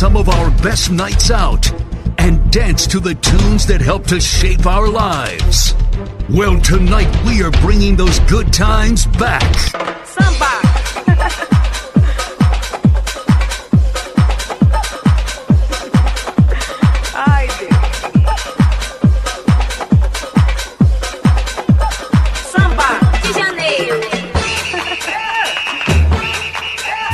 some of our best nights out and dance to the tunes that helped to shape our lives. Well, tonight we are bringing those good times back. Samba. Ai, Deus. Samba de Janeiro.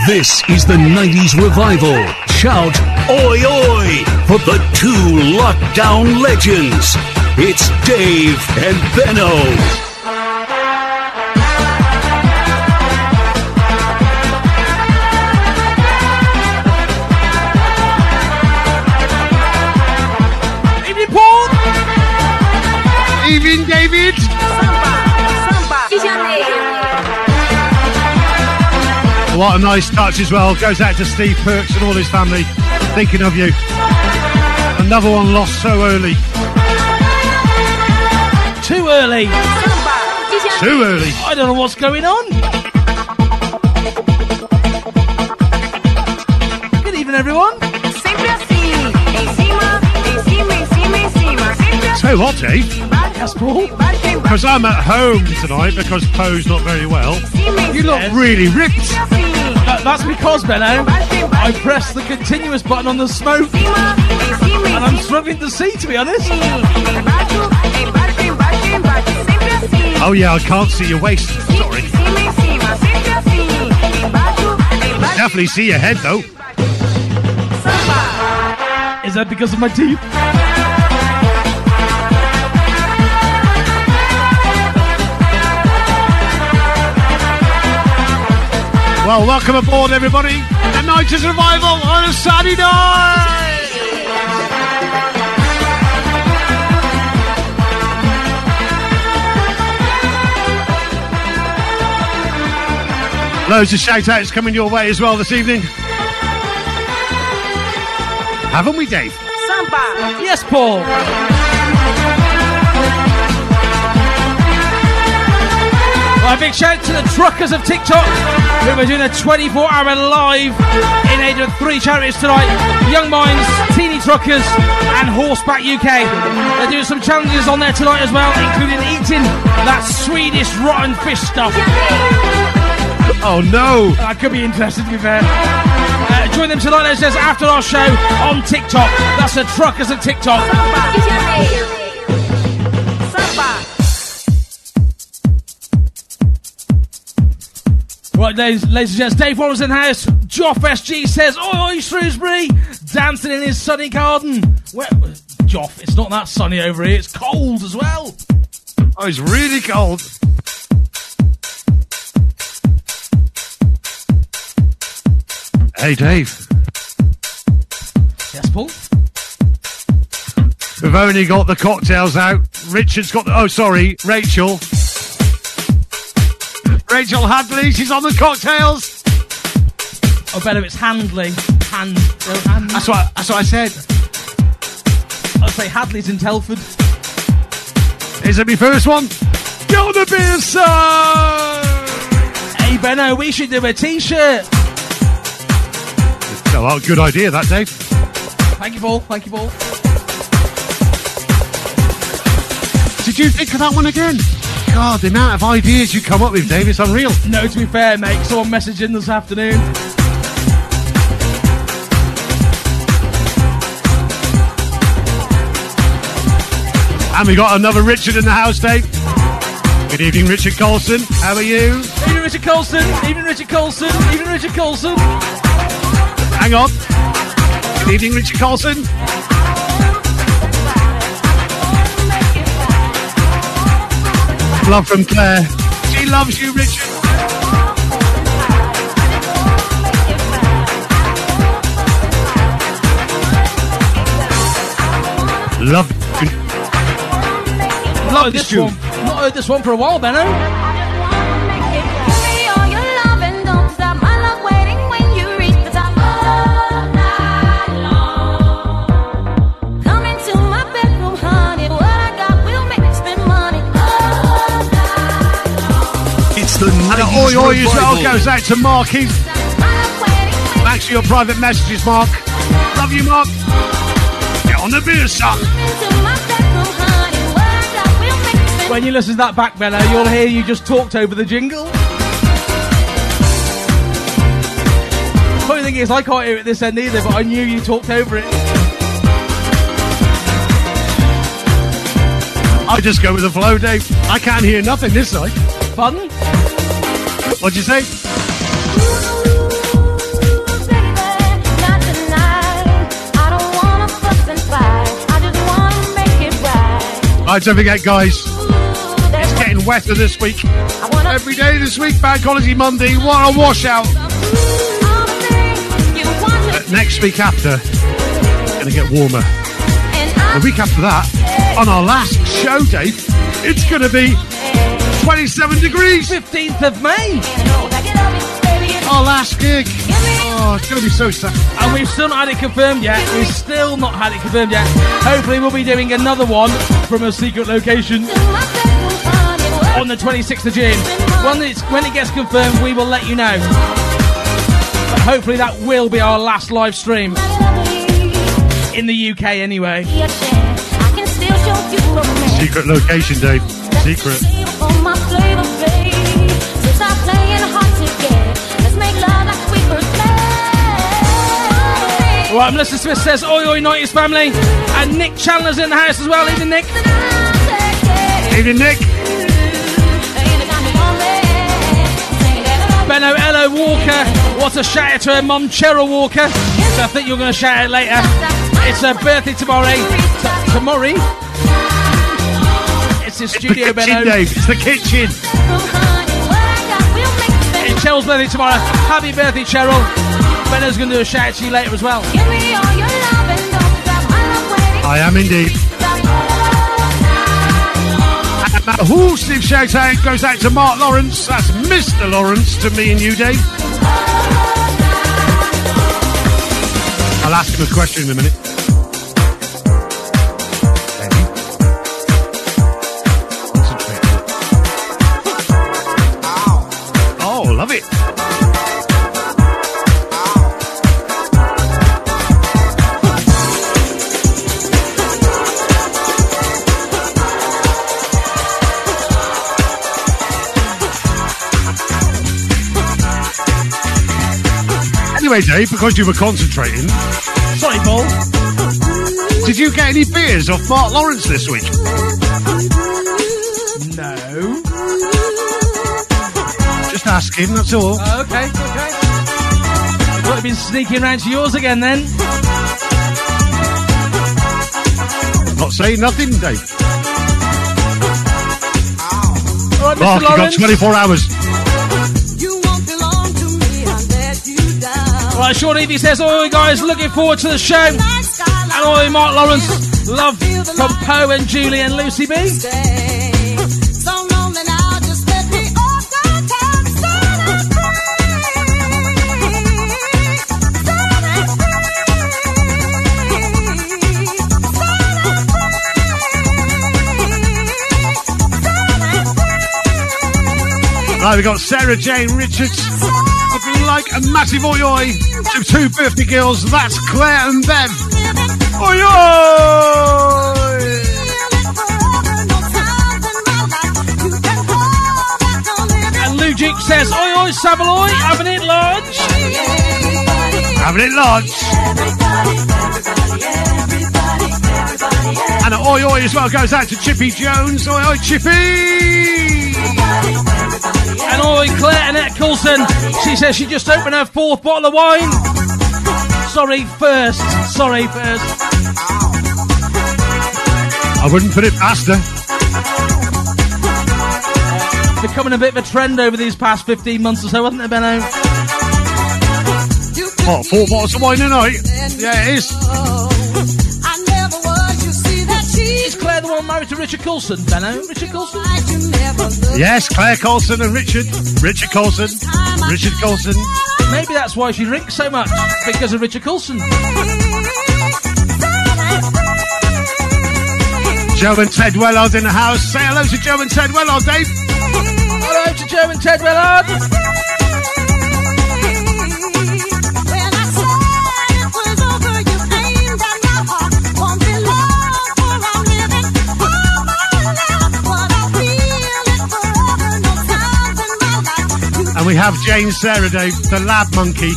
This is the 90s revival. Shout oi oi for the two lockdown legends. It's Dave and Benno. What a nice touch as well. Goes out to Steve Perks and all his family. Thinking of you. Another one lost so early. Too early. Samba de Janeiro. Too early. I don't know what's going on. Good evening, everyone. So what, Dave? Embaixo, Yes, Paul. embaixo, embaixo. Because I'm at home tonight because Poe's not very well. You look Yes. really ripped. That's because, Benno, I pressed the continuous button on the smoke Cima, em cima, em and I'm struggling to see, to be honest. Oh yeah, I can't see your waist. Sorry. Em cima, em cima. Sempre assim. Embaixo, embaixo. Definitely see your head though. Is that because of my teeth? Well, welcome aboard, everybody. The night is revival on a Saturday night. Loads of shout outs coming your way as well this evening. Haven't we, Dave? Samba. Yes, Paul. Well, a big shout out to the truckers of TikTok who are doing a 24 hour live in aid of three charities tonight Young Minds, Teeny Truckers, and Horseback UK. They're doing some challenges on there tonight as well, including eating that Swedish rotten fish stuff. Oh no! That could be interesting to be fair. Uh, join them tonight, as it says, after our show on TikTok. That's the truckers of TikTok. Right, ladies, ladies and gents, Dave Wallace in the house. Joff SG says, Oi, oi, Shrewsbury, dancing in his sunny garden. Well, Joff, it's not that sunny over here, it's cold as well. Oh, it's really cold. Hey, Dave. Yes, Paul? We've only got the cocktails out. Richard's got the. Oh, sorry, Rachel. Rachel Hadley, she's on the cocktails. Oh, better, it's Handley. Hand. Hand. That's what. That's what I said. I'd say Hadley's in Telford. Is it my first one? Get on the beer side. Hey, Benno, we should do a t shirt. Oh, good idea, that Dave. Thank you, Paul. Thank you, Paul. Did you think of that one again? God, the amount of ideas you come up with, Dave, it's unreal. No, to be fair, mate, someone messaged in this afternoon. And we got another Richard in the house, Dave. Good evening, Richard Coulson. How are you? Even Richard Coulson, even Richard Coulson, even Richard Coulson. Hang on. Good evening, Richard Coulson. Love from Claire. She loves you, Richard. Love. Heard this one. Not heard this one for a while, Benno. The And 90s oi oi as well goes out to Marky. Thanks for your private messages, Mark. Love you, Mark. Get on the beer, son. When you listen to that back, Benno, you'll hear you just talked over the jingle. Funny thing is, I can't hear it this end either, but I knew you talked over it. I just go with the flow, Dave. I can't hear nothing this side. Pardon? What'd you say? Alright, don't forget, guys. It's getting wetter this week. Every day this week, Bank Holiday Monday. What a washout. But next week after, it's going to get warmer. The week after that, on our last show, Dave, it's going to be 27 degrees. 15th of May. Our last gig. Oh, it's going to be so sad. And we've still not had it confirmed yet. We've still not had it confirmed yet. Hopefully, we'll be doing another one from a secret location on the 26th of June. When, it's, when it gets confirmed, we will let you know. But hopefully, that will be our last live stream in the UK, anyway. Secret location, Dave. Secret. Right, Melissa Smith says, Oi, oi, 90s family. And Nick Chandler's in the house as well. Evening, Nick. Evening, Nick. Benno Ella Walker. What a shout out to her mum, Cheryl Walker. So I think you're going to shout out later. It's her birthday tomorrow. T- tomorrow? It's the studio, the kitchen, Benno. Dave. It's the kitchen. It's Cheryl's birthday tomorrow. Happy birthday, Cheryl. Benno's going to do a shout out to you later as well. I am indeed. And uh, that wholesome shout out goes out to Mark Lawrence. That's Mr. Lawrence to me and you, Dave. I'll ask him a question in a minute. Dave, because you were concentrating, Sorry, Paul. did you get any beers off Mark Lawrence this week? No. Just asking, that's all. Oh, okay, okay. You'd been sneaking around to yours again then. Not saying nothing, Dave. Right. Mark, you got 24 hours. Right, Sean Evie says, Oi, guys, looking forward to the show. And oi, Mark Lawrence. Love from Poe and Julie and Lucy B. Right, we've got Sarah Jane Richards. Like a massive oi oi to two birthday girls. That's Claire and Bev. Oi oi! And Duke says, Oi, oi, Savaloy, having it large. Having it large. And an oi oi as well goes out to Chippy Jones. Oi oi, Chippy! And oi, Claire Annette Coulson. She says she just opened her fourth bottle of wine. Sorry, first. Sorry, first. I wouldn't put it past her. Becoming a bit of a trend over these past 15 months or so, hasn't it, Benno? What, four bottles of wine a night? Yeah, it is. Is Claire married to Richard Coulson, Benno? Richard Coulson? Yes, Claire Coulson and Richard. Richard Coulson. Richard Coulson. Maybe that's why she drinks so much, because of Richard Coulson. Joe and Ted Wellard in the house. Say hello to Joe and Ted Wellard, Dave. Hello to Joe and Ted Willard. Have Jane Sarah Dave, the lab monkey.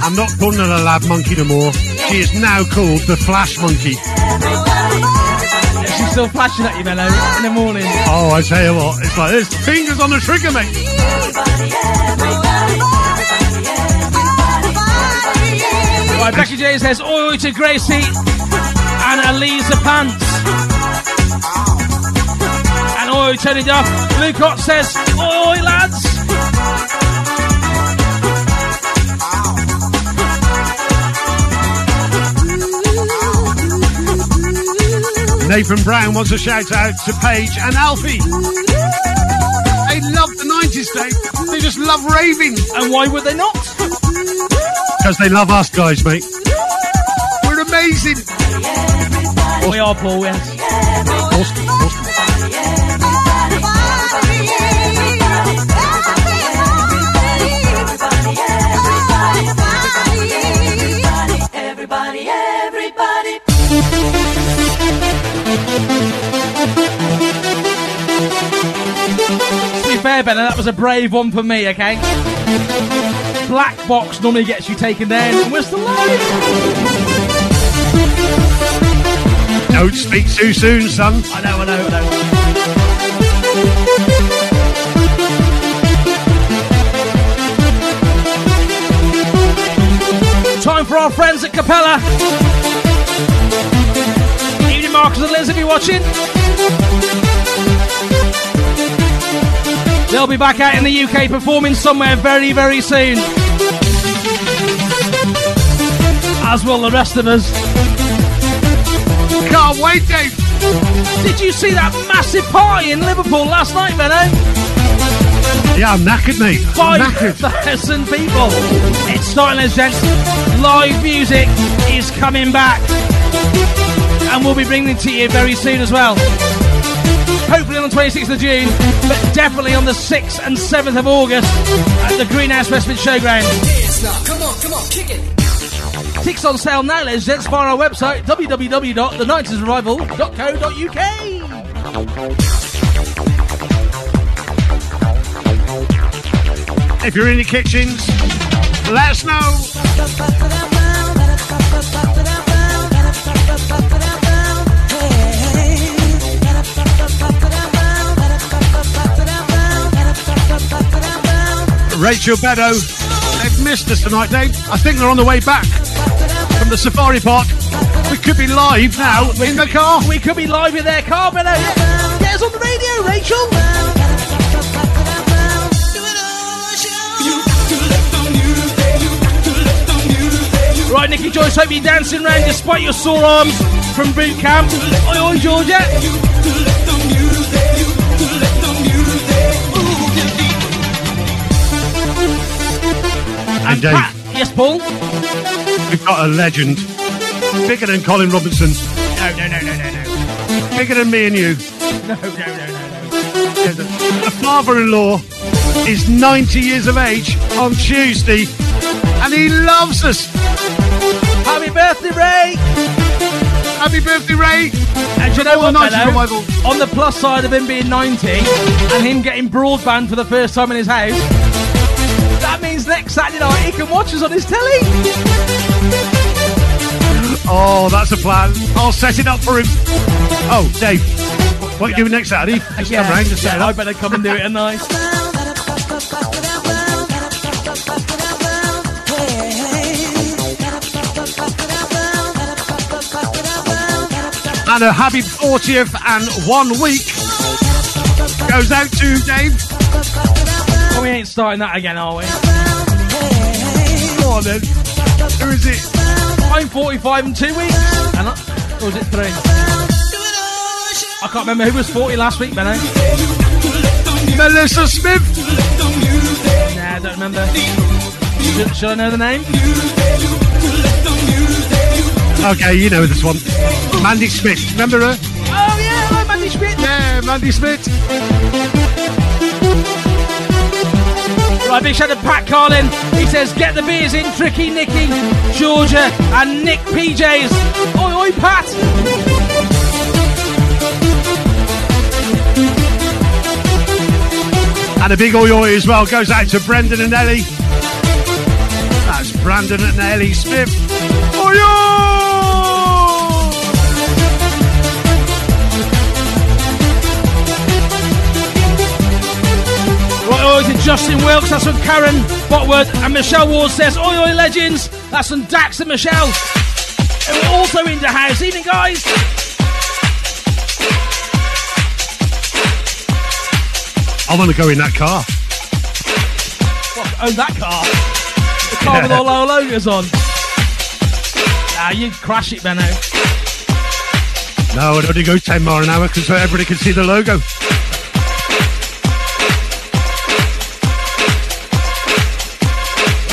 I'm not calling her the lab monkey no more. She is now called the flash monkey. She's still flashing at you, Mello, in the morning. Oh, I tell you what, it's like this. Fingers on the trigger, mate. Right, Becky J says, oi, oi to Gracie and Eliza Pants. And oi, Tony Duff. Luke Ott says, oi, oi, lads. Nathan Brown wants a shout out to Paige and Alfie. They love the 90s, Dave. They just love raving. And why would they not? Because they love us guys, mate. We're amazing. We are, Paul, yes. Awesome. That was a brave one for me, okay? Black box normally gets you taken there, and we're still live. Don't speak too soon, son. I know, I know, I know. Time for our friends at Cappella. Evening, Marcus and Liz, if you're watching. They'll be back out in the UK performing somewhere very, very soon. As will the rest of us. Can't wait, Dave. Did you see that massive party in Liverpool last night, Benno? Yeah, I'm knackered, mate. I'm knackered. 5,000 people. It's starting, and gents. Live music is coming back. And we'll be bringing it to you very soon as well. Hopefully on the 26th of June, but definitely on the 6th and 7th of August at the Greenhous West Mid Showground. Come on, come on, kick it. Tickets on sale now, ladies and gents, via our website, www.the90srevival.co.uk. If you're in the kitchens, let us know. Rachel Beddow, they've missed us tonight, Dave. I think they're on the way back from the safari park. We could be live now we in the car. We could be live in their car. Yeah. Get us on the radio, Rachel. Right, Nicky Joyce, hope you're dancing around despite your sore arms from boot camp. Oi, oi, Georgia. And Dave, Pat, yes, Paul? we've got a legend. Bigger than Colin Robinson. No, no, no, no, no, no. Bigger than me and you. No, no, no, no, no. The, the father-in-law is 90 years of age on Tuesday, and he loves us. Happy birthday, Ray! Happy birthday, Ray! And do you know what, the 90s Benno? revival. On the plus side of him being 90 and him getting broadband for the first time in his house, next Saturday night he can watch us on his telly. Oh, that's a plan. I'll set it up for him. Oh, Dave, what are you doing next Saturday? Just come round, just set it I better come and do it tonight. And a happy 40th and one week goes out to Dave. Well, we ain't starting that again, are we? On then. Who is it? I'm 45 in two weeks. And I, or was it three? I can't remember who was 40 last week, Benno. Melissa Smith. Nah, I don't remember. Should, should I know the name? Okay, you know this one. Mandy Smith. Remember her? Oh, yeah, hi, Mandy Schmidt. Yeah, Mandy Smith. Right, big shout to Pat Carlin. He says, get the beers in, Tricky, Nicky, Georgia, and Nick PJs. Oi, oi, Pat. And a big oi oi as well goes out to Brendan and Ellie. That's Brandon and Ellie Smith. Oi oi! Justin Wilkes, that's from Karen Botwood. And Michelle Ward says, Oi, oi, legends. That's from Dax and Michelle. And we're also in the house. Evening, guys. I want to go in that car. What, own that car? The car with all our logos on. Ah, you crash it, Benno. No, I'd only go 10 mile an hour because everybody can see the logo.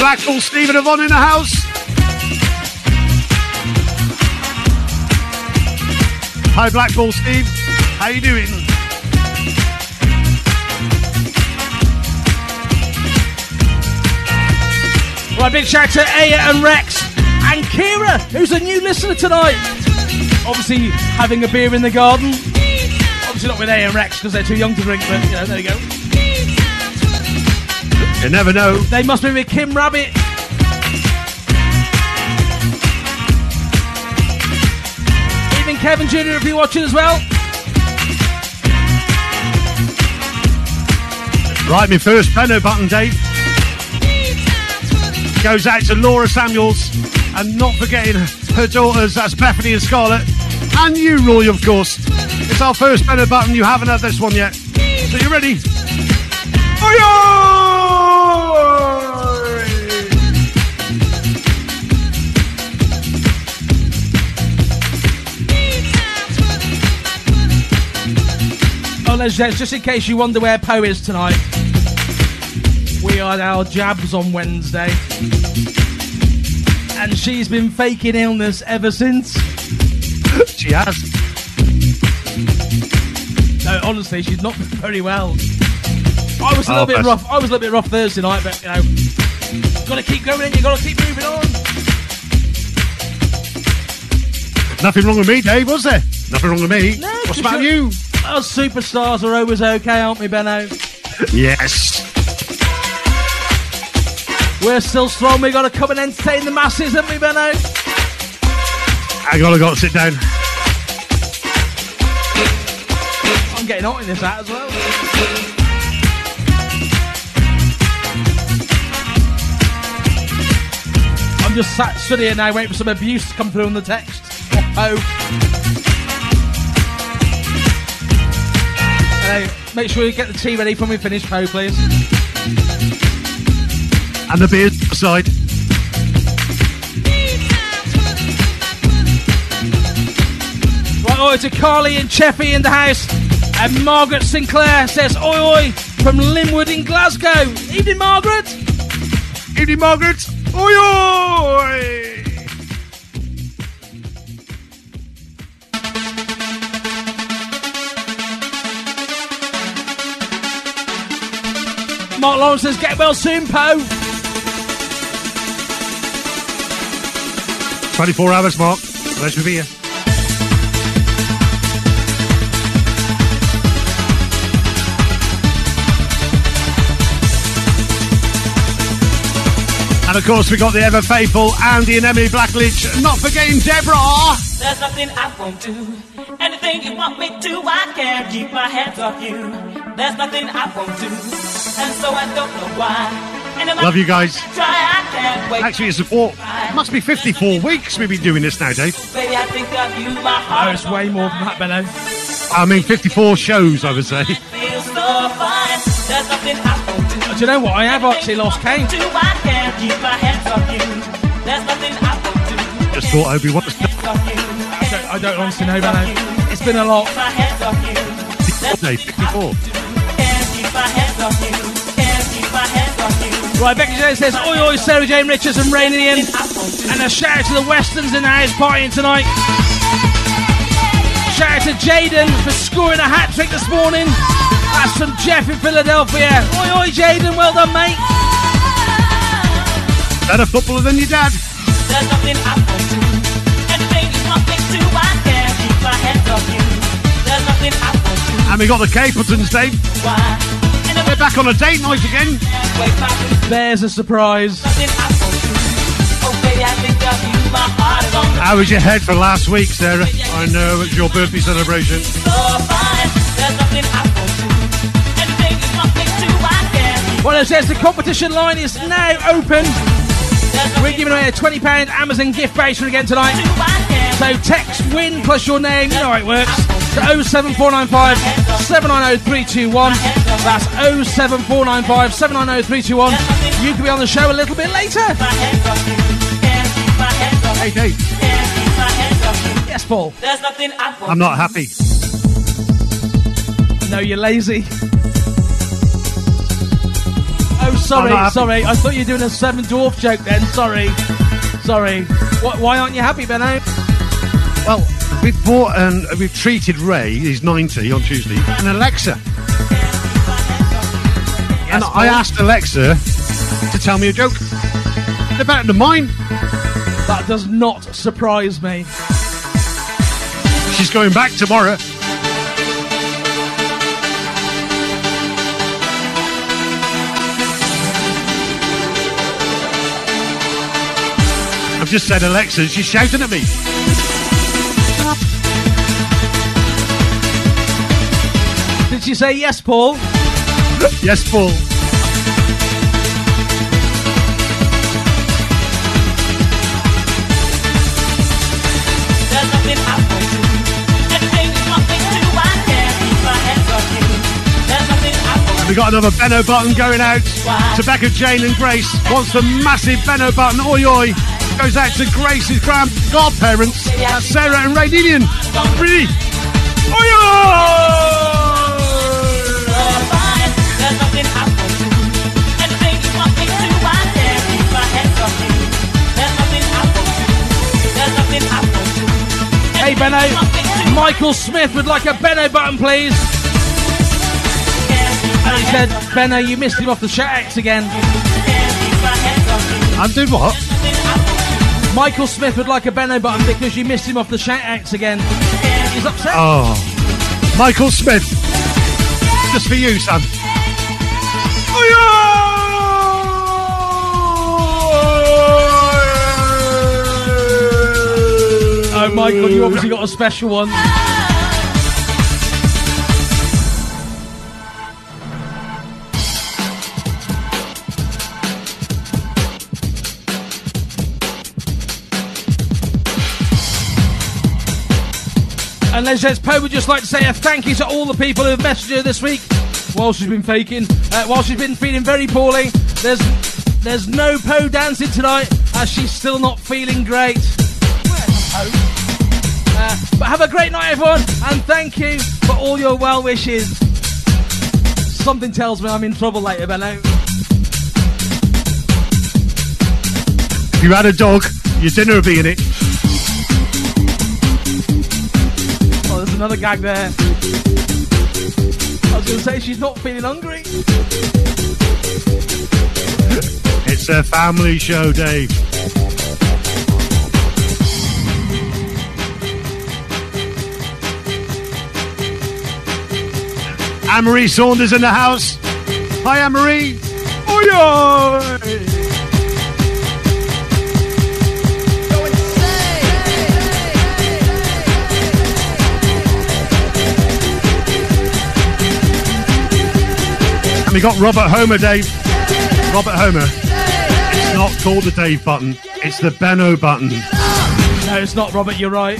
Blackpool Stephen Avon in the house. Hi Blackpool Steve, how you doing? Right, big shout to Aya and Rex and Kira, who's a new listener tonight. Obviously, having a beer in the garden. Obviously, not with Aya and Rex because they're too young to drink, but you know, there you go. You never know. They must be with Kim Rabbit. Even Kevin Jr. if you're watching as well. Right, my first Benno button, Dave. Goes out to Laura Samuels and not forgetting her daughters, that's Bethany and Scarlett. And you, Roy, of course. It's our first Benno button. You haven't had this one yet. So you ready? Oh, ladies and gents, just in case you wonder where Poe is tonight, we had our jabs on Wednesday. And she's been faking illness ever since. She has. No, honestly, she's not very well. I was a Oh, little bit bless. rough. I was a little bit rough Thursday night, but you know, gotta keep going. You gotta keep moving on. Nothing wrong with me, Dave, was there? Nothing wrong with me. No, What's about you? Us superstars are always okay, aren't we, Benno? Yes. We're still strong. We've gotta come and entertain the masses, haven't we, Benno? I gotta go sit down. I'm getting hot in this hat as well. I'm just sat stood here now waiting for some abuse to come through on the text. Oh. Hello. Make sure you get the tea ready when we finish, Poe, please. And the beer's aside. Right, oi to Carly and Cheffy in the house. And Margaret Sinclair says, oi, oi, from Linwood in Glasgow. Evening, Margaret. Evening, Margaret. Oi, oi! Mark Lawrence says, get well soon, Po. 24 hours, Mark. Nice to be here. And of course, we got the ever faithful Andy and Emily Blackledge, not forgetting Deborah. There's nothing I won't do. Anything you want me to, I can't keep my hands off you. There's nothing I won't do. And so I don't know why. And if I Love you guys. Try, I can't wait. Actually, it's support. Must be 54 weeks we've been doing this now, Dave. Baby, I think of you, my Oh, it's way more than that, Benno. I mean, 54 shows, I would say. so fine. There's nothing I won't do. Do you know what? I have actually lost count. I can't keep my hands off you. There's nothing I won't do. Just thought Obi Wan. Hands off you. I don't, I don't honestly know, Benno. It's been a lot. My hands off you. There's Dave, 54. Right, Becky Jane says, oi, oi, Sarah Jane Richards and Rain Ian. I won't do. And a shout out to the Westerns in the house partying tonight. Shout out to Jaden for scoring a hat trick this morning. That's from Jeff in Philadelphia. Oi, oi, Jaden, well done, mate. Better footballer than your dad. There's nothing I won't do. Anything you want me I can't keep my hands off you. There's nothing I won't. And we got the Capletons, Dave. Why? They're back on a date night again. There's a surprise. How was your head for last week, Sarah? I know it's your birthday celebration. Well, it says the competition line is now open. We're giving away a £20 Amazon gift voucher again tonight. So text win plus your name, you know how it works, to 07495 790 321. That's 07495 790 321. You can be on the show a little bit later. My hands off you. Can't keep my hands off you. Hey, Dave, Can't keep my hands off you. Yes, Paul. There's nothing I won't I'm not happy. No, you're lazy. Oh, sorry, I'm not happy. sorry. I thought you were doing a Seven Dwarf joke then. Sorry. Sorry. Why aren't you happy, Benno? Well, we've bought and we've treated Ray. He's 90 on Tuesday, and Alexa. and I asked Alexa to tell me a joke. They're better than mine. That does not surprise me. She's going back tomorrow. I've just said Alexa. She's shouting at me. Off you. There's nothing I won't We got another Benno button going out to Becca, Jane, and Grace. Wants the massive Benno button. Oi oi. Goes out to Grace's grand godparents. That's Sarah and Ray Dinian. Really? Oi find. Hey, Benno. Anything you want me to, Michael Smith would like a Benno button, please. And he said, Benno, you missed him off the shout X again. hands, keep my hands off you. I'm doing what? Nothing I won't Michael Smith would like a Benno button because you missed him off the shout X again. He's upset. Oh. Michael Smith. Just for you, son. Michael, you obviously got a special one. And Les says, Poe would just like to say a thank you to all the people who have messaged her this week while she's been faking, uh, while she's been feeling very poorly. There's there's no Poe dancing tonight as she's still not feeling great. But have a great night, everyone, and thank you for all your well wishes. Something tells me I'm in trouble later, Benno. If you had a dog, your dinner would be in it. Oh, there's another gag there. I was going to say she's not feeling hungry. It's a family show, Dave. Anne-Marie Saunders in the house. Hi, Anne-Marie. Oi, oi. And we got Robert Homer, Dave. Robert Homer. It's not called the Dave button. It's the Benno button. No, it's not, Robert. You're right.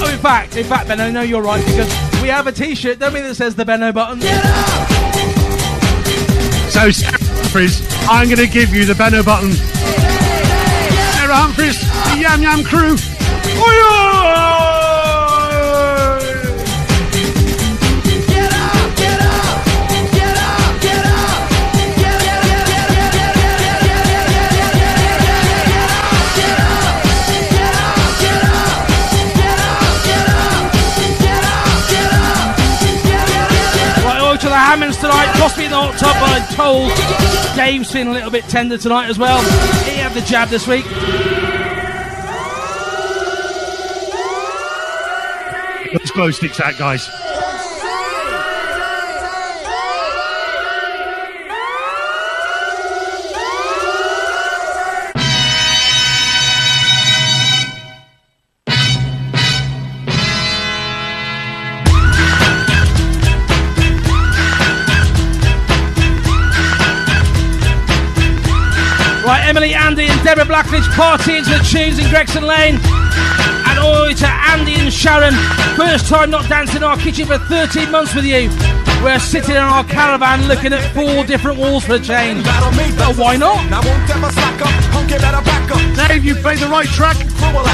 Oh, in fact, in fact, Benno, no, you're right because we have a T-shirt, don't we, that says the Benno button. So, Sarah Humphries, I'm going to give you the Benno button. Sarah Humphries, the Yam Yam crew. Oi, to the Hammonds tonight. Possibly not top, but I'm told Dave's feeling a little bit tender tonight as well. He had the jab this week. Let's glow sticks out, guys. Deborah Blackledge partying to the tunes in Gregson Lane. And oi to Andy and Sharon. First time not dancing in our kitchen for 13 months with you. We're sitting in our caravan looking at four different walls for a change. Oh, why not? Dave, you played the right track.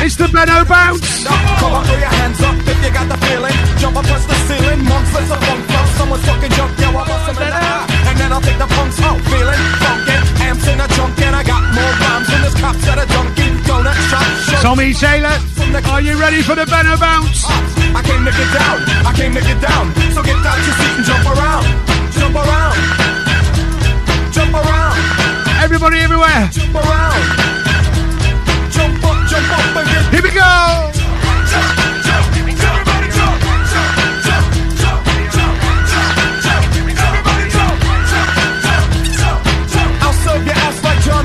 It's the Benno Bounce. Come on, throw your hands up if you got the feeling. Jump up, touch the ceiling. A funk flow. Someone's fucking jump, yeah, I bust 'em in the eye. And then I'll take the punks out. Feeling funky. Amps in a trunk, and I got more rhymes than this cops at a junkie. Donut shop. Tommy Taylor, are you ready for the Benno Bounce? I came to get down, I came to get down. So get out your seat and jump around, jump around, jump around, Everybody everywhere. jump around, jump up, jump up and get Here we go.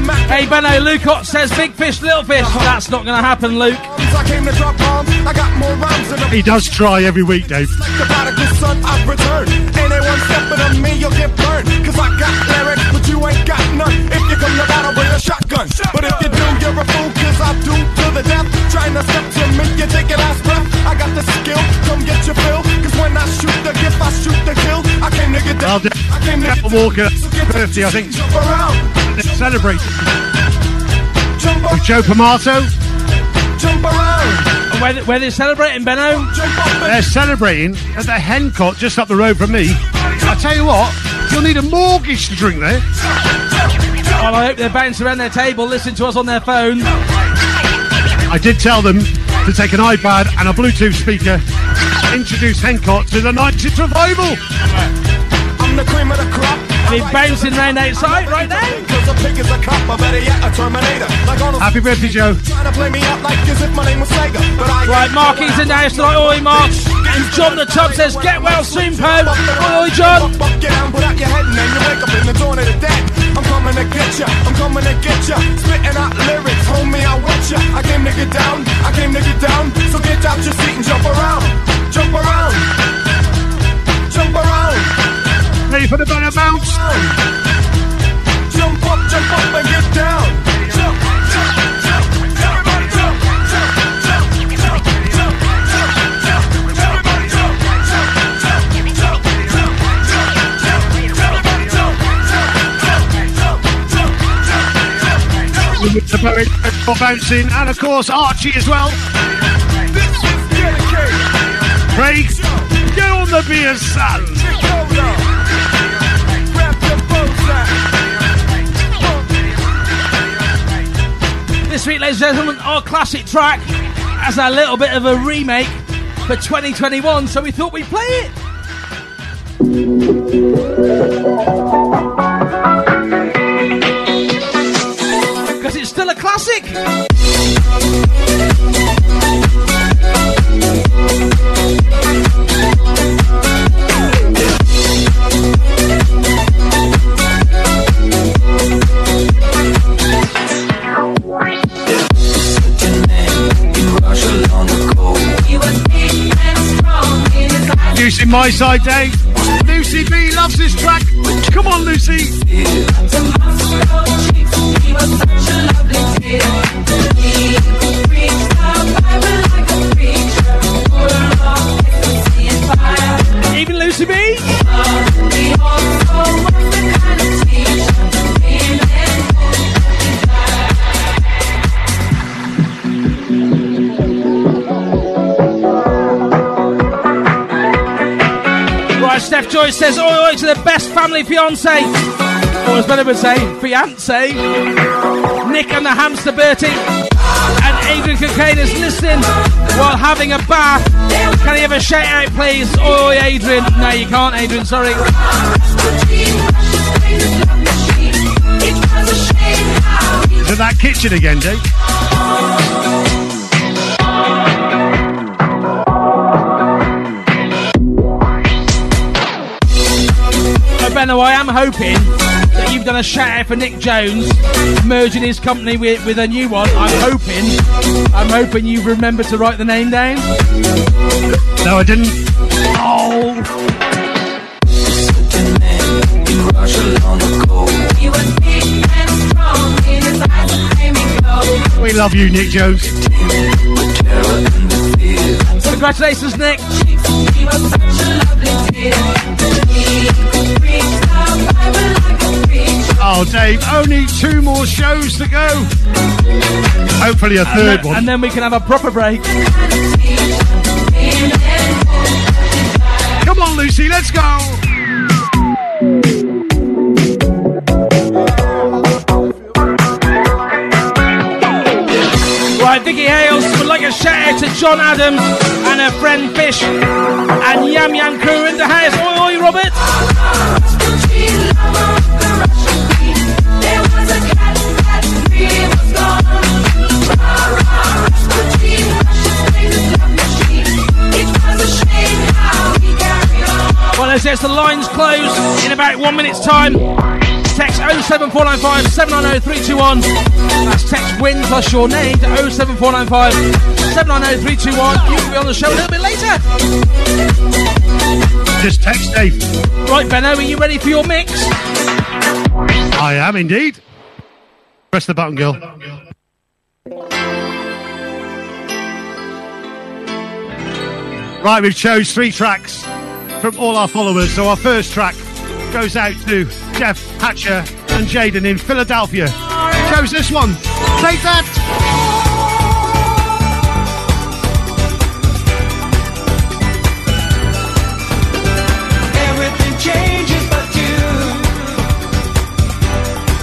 Hey, Benno, Luke Ott says big fish, little fish. That's not going to happen, Luke. I came to drop bombs. I got more rhymes than a He does try every week, Dave. like the prodigal son. I've returned. Anyone stepping on me, you'll get burned. Cause I got lyrics, but you ain't got none. If you come to battle with a shotgun, but if you do, you're a fool. Cause I do to the death. Trying to step to me, you take your last breath. I got the skill, come get your fill. Cause when I shoot the gift, I shoot the kill. I came to get Well down. I came to Captain get Walker, So get down, birthday, I think. Jump around, Celebrate. jump up, Joe Pomato, jump around, Where, where they're celebrating, Benno? jump up and they're celebrating at the Hencote just up the road from me. I tell you what, you'll need a mortgage to drink there. Well, I hope they're bouncing around their table, listening to us on their phone. I did tell them to take an iPad and a Bluetooth speaker. Introduce Hencote to the 90s revival. I'm the cream of the crop. And he's bouncing around outside right now. Cause a pig is a cop, or better yet, a Terminator. Like Arnold Happy birthday, Joe. Trying to play me out like as if my name was Sega. But I Right, Marky's in the house tonight. Oi, Mark. And John the Tub says, get well soon, Po. Oi, oi, John. Buck, buck, get down, put out your head, and then you wake up in the dawn of the dead. I'm coming to get ya, I'm coming to get ya. Spitting out lyrics, homie, I want ya. I came to get down, I came to get down. So get out your seat and jump around, jump around, jump around, Ready for the Benno Bounce? jump up, jump up and get down. Jump, With the poet for bouncing, and of course Archie as well. Craig, get on the beer, son. This week, ladies and gentlemen, our classic track has a little bit of a remake for 2021, so we thought we'd play it. Lucy, my side, Dave. Lucy B loves this track. Come on, Lucy. Steph Joyce says, oi, oi, to the best family fiance. Or as Benny would say, fiance. Nick and the hamster Bertie. And Adrian Cocaine is listening while having a bath. Can he have a shout out, please? Oi, Adrian. No, you can't, Adrian, sorry. Is it that kitchen again, Dave? Oh, Benno, I am hoping you've done a shout out for Nick Jones, merging his company with, with a new one. I'm hoping, I'm hoping you remember to write the name down. No, I didn't. Oh, We love you, Nick Jones. Congratulations, Nick. Oh, Dave, only two more shows to go. Hopefully, a And third then, one. and then we can have a proper break. Come on, Lucy, let's go. Right, Vicky Hales would like a shout out to John Adams and her friend Fish and Yam Yam crew in the house. Oi, oi, Robert. Well, as there's the lines close in about one minute's time. Text 07495 790 321. That's text win plus your name to 07495 790 321. You can be on the show a little bit later. Just text Dave. Right, Benno, are you ready for your mix? I am indeed. Press the button, girl. Right, we've chose three tracks from all our followers. So our first track goes out to Jeff Hatcher and Jaden in Philadelphia. Chose this one. Take that.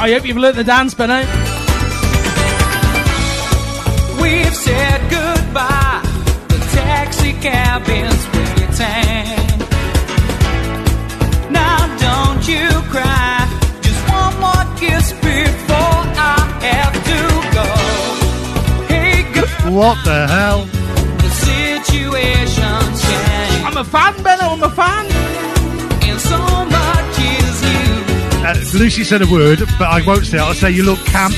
I hope you've learnt the dance, Benno. We've said goodbye. The taxi cabin's waiting. Now don't you cry. Just one more kiss before I have to go. Hey, girl, What the hell? the situation's changed. I'm a fan, Benno, I'm a fan. Uh, Lucy said a word, but I won't say it. I'll say you look camp.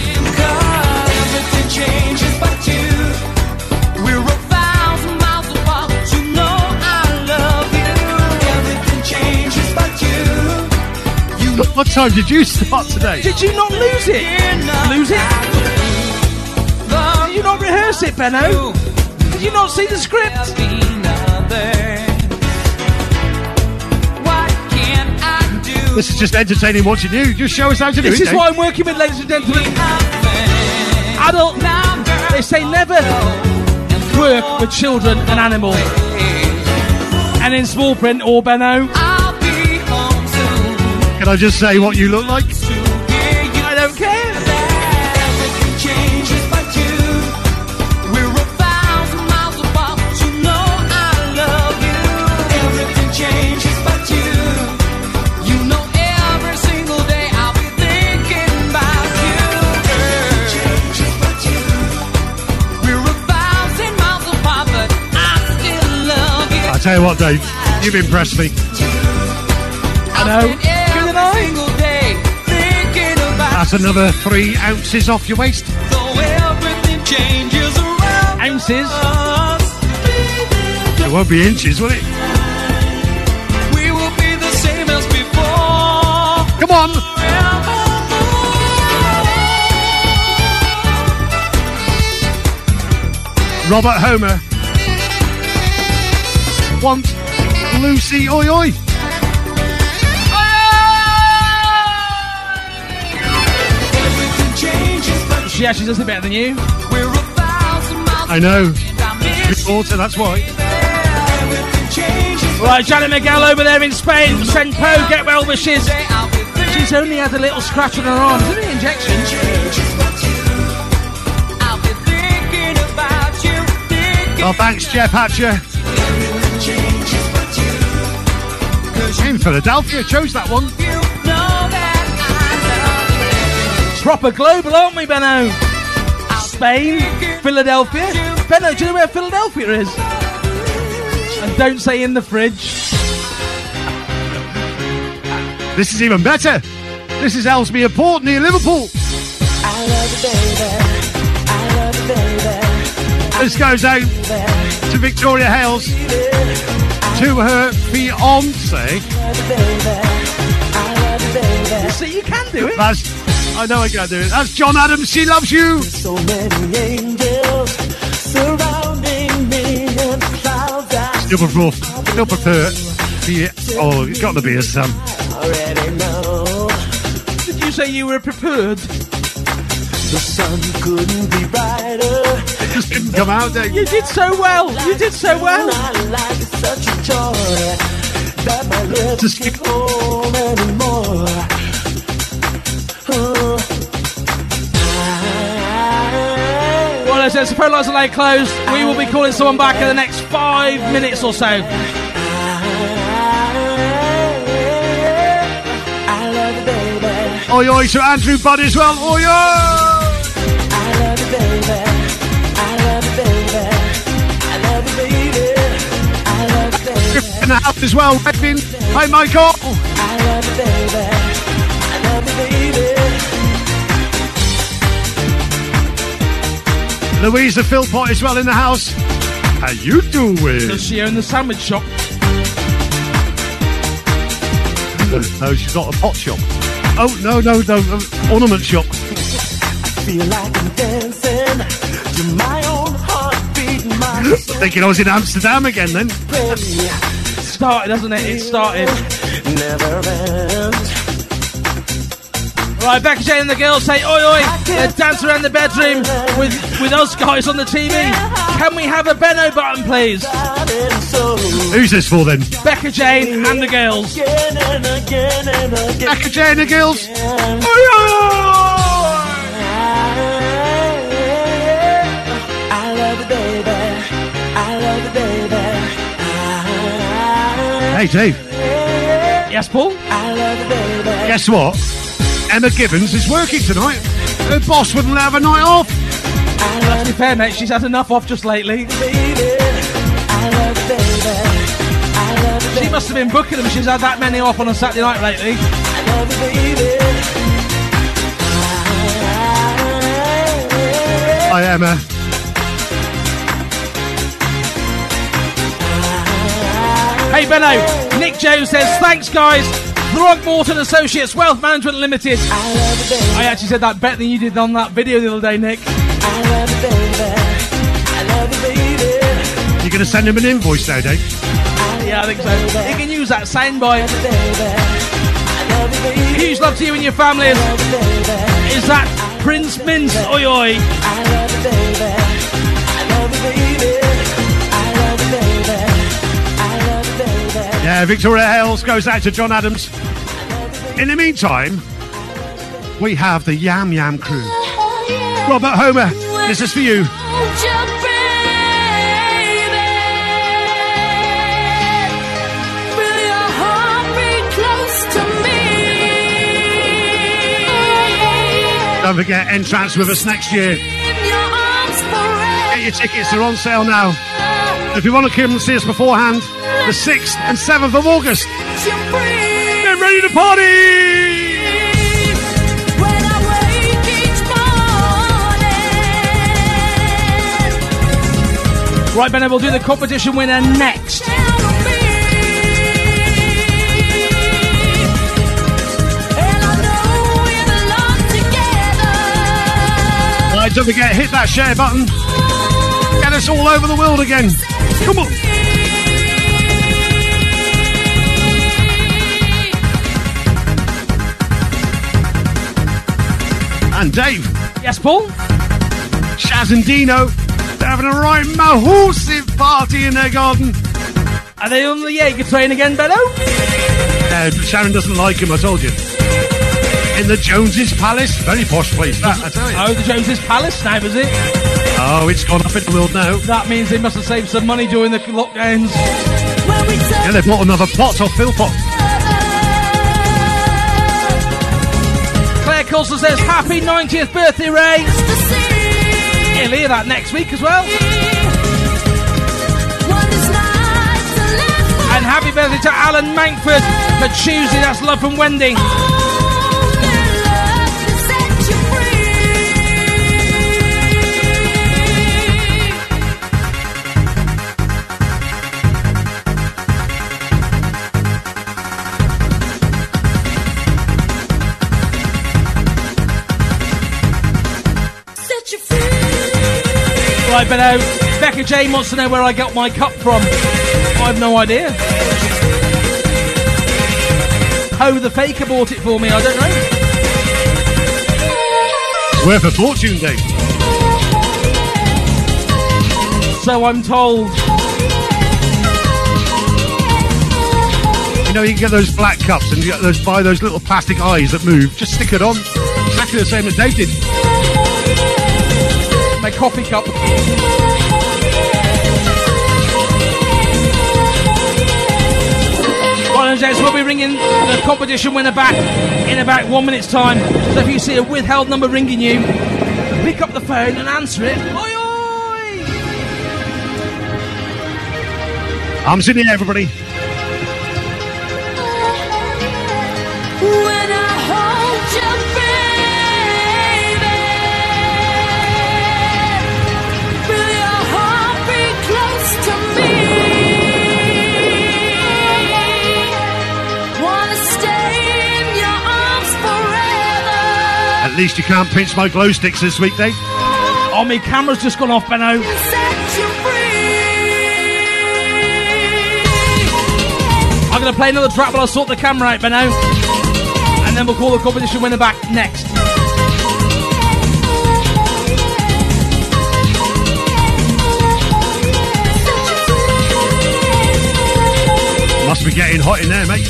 What time did you start today? Did you not lose it? Lose it? Did you not rehearse it, Benno? Did you not see the script? This is just entertaining watching you. Just show us how to do This it. is Dave. what I'm working with, ladies and gentlemen. Adult. They say never work with children and animals. And in small print, or Benno, I'll be home soon Can I just say what you look like? Tell you what, Dave, you've impressed me. I know. Good night. single day thinking about That's another three ounces off your waist. Though everything changes around Ounces. It won't be inches, will it? We will be the same as before. Come on. Robert Homer. Want Lucy Oi Oi. She actually does it better than you. we're a miles I know. Water, that's why. Right, Janet Miguel over there in Spain. Send Poe get well wishes. Day I'll be thinking She's only had a little scratch on her arm. Is it an injection? changes, but you. I'll be thinking about you. Thinking Oh, thanks, Jeff Hatcher. In Philadelphia, chose that one. you know that. Proper global, aren't we, Benno? Spain, Philadelphia. Benno, do you know where Philadelphia is? And don't say in the fridge. This is even better. This is Ellesmere Port near Liverpool. This goes out to Victoria Hales, to her fiance. So you can do it. That's I know I can't do it. That's John Adams. She loves you. So many angels surrounding me and clouds I Still prefer, still prefer. Yeah. Oh, it's got to be a son. already know. Did you say you were prepared? The sun couldn't be brighter. Just didn't come out there. You did so well. You did so well. My life is such a joy that my lips Just- can't hold anymore. Oh. I- Well, as the phone lines are laid closed, we will be calling someone back in the next five minutes or so. I love you, baby. Oi, oi, to Andrew Budd as well. Oi, oi. In the house as well. Redfin. Hey, Michael. I love you, baby. I love you, baby. Louisa Philpott as well in the house. How you doing? Does she own the sandwich shop? No, she's got a pot shop. Oh, no, no, no. Ornament shop. I Feel like I'm dancing to my own heartbeat, my Thinking I was in Amsterdam again then. Ready. Started, hasn't it? It started. Never ends. Right, Becca Jane and the girls say, oi, oi, they dance around the bedroom with, with us guys on the TV. Can we have a Benno button, please? God and soul. Who's this for then? Becca Jane and the girls. Again and again and again. Becca Jane and the girls. I love you, baby. I love you, baby. Hey, Dave. Yes, Paul? I love you, baby. Guess what? Emma Gibbons is working tonight. Her boss wouldn't let her have a night off. To be fair, mate, she's had enough off just lately. Baby, I love you, baby. I love you, She must have been booking them. She's had that many off on a Saturday night lately. I love you. Hi, Emma. Hey, Benno. Nick Jones says, thanks, guys. Throgmorton Associates Wealth Management Limited. I. I actually said that better than you did on that video the other day, Nick. I love you, baby. I love you, baby. You're going to send him an invoice now, Dave? Yeah, I think so. You can use that soundbite. Baby. I love you, baby. Huge love to you and your families. I love you, baby. Is that Prince Mince? Oi, oi. Victoria Hales goes out to John Adams. In the meantime, we have the Yam Yam crew. Robert Homer, this is for you. Don't forget, entrance with us next year. Get your tickets, they're on sale now. If you want to come and see us beforehand, the 6th and 7th of August. Get ready to party! Right, Benno, we'll do the competition winner next. Right, don't forget, hit that share button. Get us all over the world again. Come on. And Dave, Yes, Paul? Shaz and Dino, they're having a right massive party in their garden. Are they on the Jaeger train again, Benno? Uh, Sharon doesn't like him, I told you. In the Joneses Palace, very posh place, that, I tell you. Oh, the Joneses Palace now, is it? Oh, it's gone up in the world now. That means they must have saved some money during the lockdowns. Yeah, they bought another pot off Philpot. Coulson says, Happy 90th birthday, Ray. He'll hear that next week as well. And happy birthday to Alan Mankford for Tuesday. That's love from Wendy. Right, Benno. Becca Jane wants to know where I got my cup from. I have no idea. Ho the faker bought it for me. I don't know. Worth a fortune, Dave. So I'm told. You know, you can get those black cups and you get those buy those little plastic eyes that move. Just stick it on. Exactly the same as Dave did. My coffee cup. Well, and gents, we'll be ringing the competition winner back in about one minute's time. So if you see a withheld number ringing you, pick up the phone and answer it. Oi, oi! I'm sitting here, everybody. At least you can't pinch my glow sticks this week, Dave. Oh, my camera's just gone off, Benno. Set you free. I'm going to play another track, but I'll sort the camera out, Benno. And then we'll call the competition winner back next. Must be getting hot in there, mate.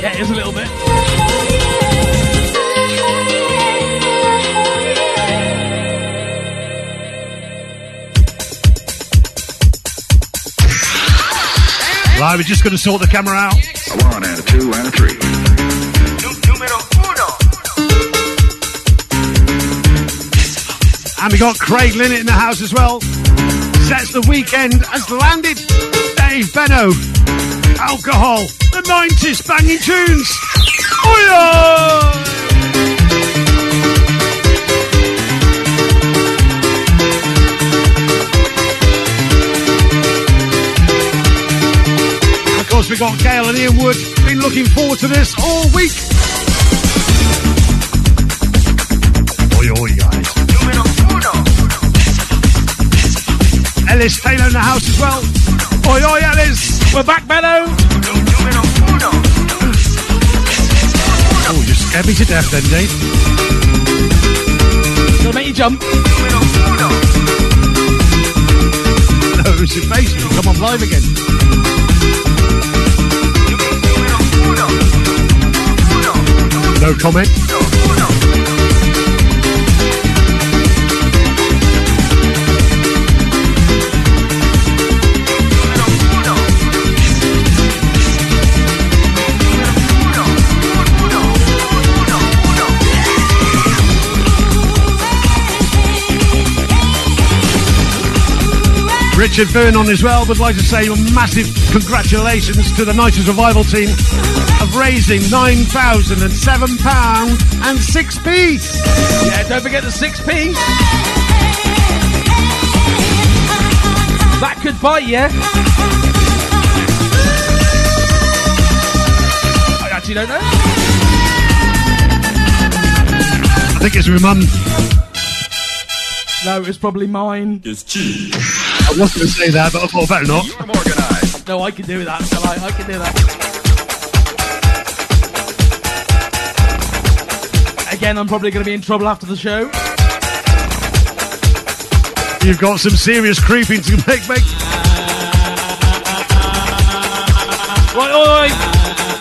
Yeah, it is a little bit. Right, we're just going to sort the camera out. A one and a two and a three. And we got Craig Linnett in the house as well. Sets the weekend has landed. Dave Benno. Alcohol. The 90s banging tunes. Oh course, we got Gail and Ian Wood. Been looking forward to this all week. Oi, oi, guys. Ellis Taylor in the house as well. Oi, oi, Ellis. We're back, Benno. Oh, you scared me to death then, Dave. Gonna make you jump. No, it was your face. Come on live again. No comment. Richard Vernon as well would like to say a massive congratulations to the 90s Revival team of raising £9,007 and 6p. Yeah, don't forget the 6p. That could bite you. I actually don't know. I think it's my mum. No, it's probably mine. I was going to say that, but I thought better not. No, I can do that. Shall I? I can do that. Again, I'm probably going to be in trouble after the show. You've got some serious creeping to make, mate. Right, oi, oi.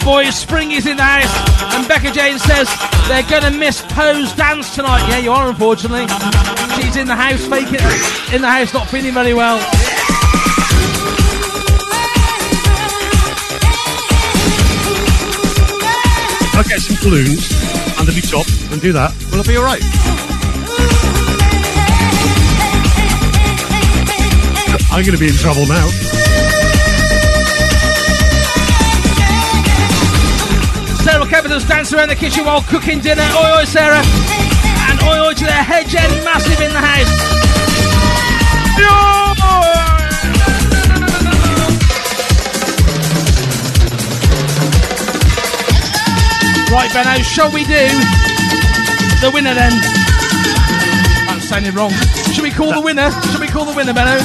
Boys, Spring is in the house, and Becca Jane says they're going to miss Poe's dance tonight. Yeah, you are, unfortunately. In the house, faking in the house, not feeling very well. I'll get some balloons and the top and do that. Will it be all right? I'm going to be in trouble now. Sarah Capital's dancing around the kitchen while cooking dinner. Oi, oi, Sarah. And oi, oi to the hedge end massive in the house. Right, Benno, shall we do the winner then? I'm sounded wrong. Should we call the winner? Should we call the winner, Benno?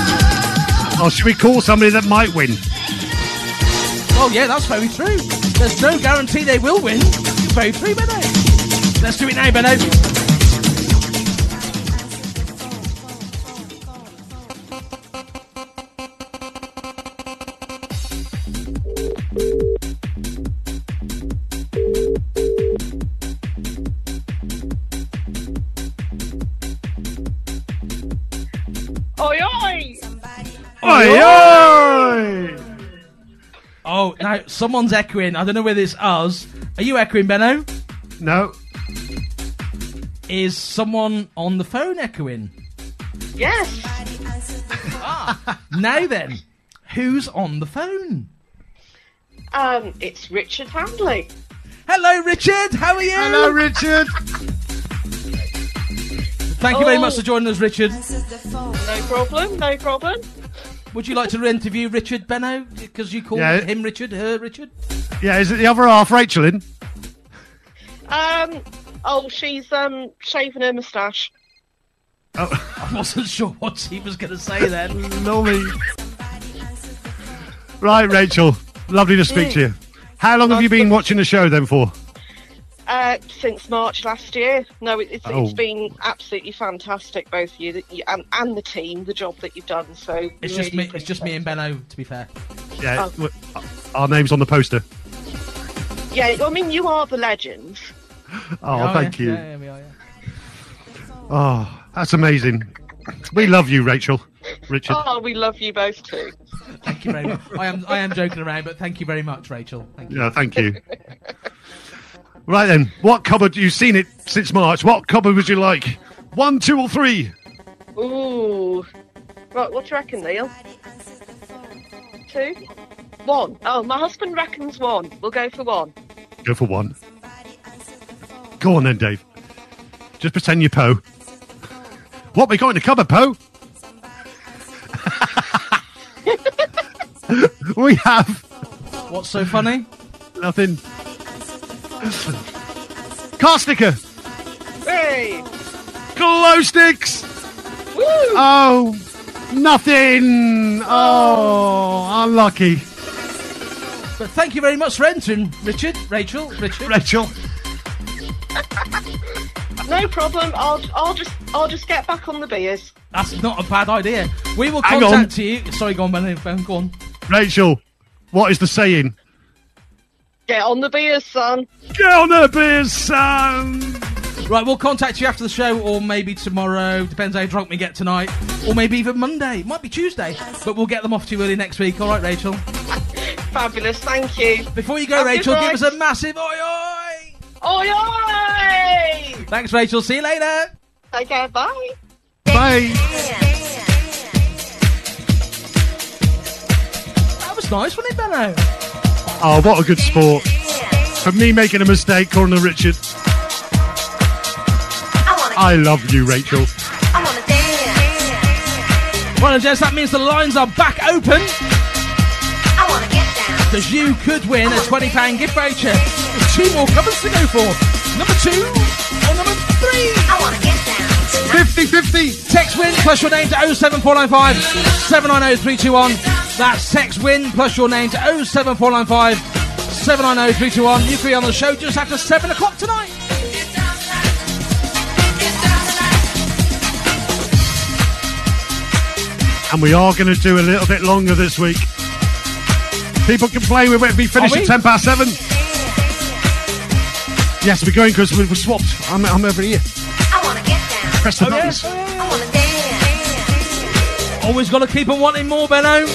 Or should we call somebody that might win? Oh yeah, that's very true. There's no guarantee they will win. Very true, Benno. Let's do it now, Benno. Oi, oi! Oi, oi! Oh, now someone's echoing. I don't know whether it's us. Are you echoing, Benno? No. Is someone on the phone echoing? Yes. Now then, who's on the phone? Um, it's Richard Handley. Hello, Richard. How are you? Hello, Richard. Thank you very Oh. much for joining us, Richard. No problem, no problem. Would you like to interview Richard Benno? Because you called Yeah. him Richard, her Richard. Yeah, is it the other half, Rachel, in? Um, oh, she's um shaving her moustache. I wasn't sure what he was going to say then. Lolly. Right, Rachel. Lovely to speak to you. How long have you been watching the show then for? Uh, since March last year. No, it, it's, Oh. it's been absolutely fantastic, both you, that you and, and the team, the job that you've done. So It's really just me. It's just me and Benno, to be fair. Yeah, Oh. our name's on the poster. Yeah, I mean, you are the legend. Oh, thank yeah. you. Yeah, yeah, we are, yeah. Oh, that's amazing. We love you, Rachel. Richard. Oh, we love you both too. Thank you very much. I am. I am joking around, but thank you very much, Rachel. Thank you. Yeah, thank you. right then, what cupboard? You've seen it since March. What cupboard would you like? One, two, or three? Ooh. Right, what do you reckon, Neil? Two? One. Oh, my husband reckons one. We'll go for one. Go for one. Go on then, Dave. Just pretend you're Poe. What we got in the cupboard, Poe? we have What's so funny? nothing. Car sticker, Hey! glow sticks. Woo! Oh, nothing. Oh, unlucky. But thank you very much for entering, Richard, Rachel, Richard. Rachel. No problem. I'll I'll just I'll just get back on the beers. That's not a bad idea. We will Hang contact you. Sorry, go on, Benno. Go on. Rachel, what is the saying? Get on the beers, son. Get on the beers, son. Right, we'll contact you after the show, or maybe tomorrow. Depends how drunk we get tonight, or maybe even Monday. Might be Tuesday, but we'll get them off to you early next week. All right, Rachel. Fabulous. Thank you. Before you go, Have Rachel, give us a massive oi oi. Oi oi! Thanks, Rachel. See you later. Take care. Bye. Bye. That was nice, wasn't it, Benno? Oh, what a good sport. For me making a mistake, calling her Richard. I love you, Rachel. Well, and gents, that means the lines are back open. I wanna get down. Because you could win a £20 gift voucher. There's two more covers to go for. Number two or number three? I want to get 50 50. Text win plus your name to 07495 790 321. That's Sex win plus your name to 07495 790 321. You can be on the show just after 7 o'clock tonight. And we are going to do a little bit longer this week. People complain we won't be finished at 10 past 7. Yes, we're going because we're swapped. I'm, I'm over here. Press the Oh, buttons. Always got to keep on wanting more, Benno.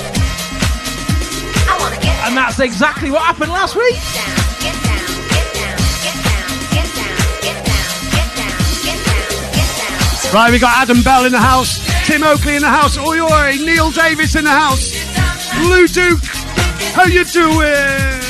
And that's exactly what happened last week. Right, we got Adam Bell in the house, Tim Oakley in the house, oi, Neil Davis in the house, Lou Duke, how you doing?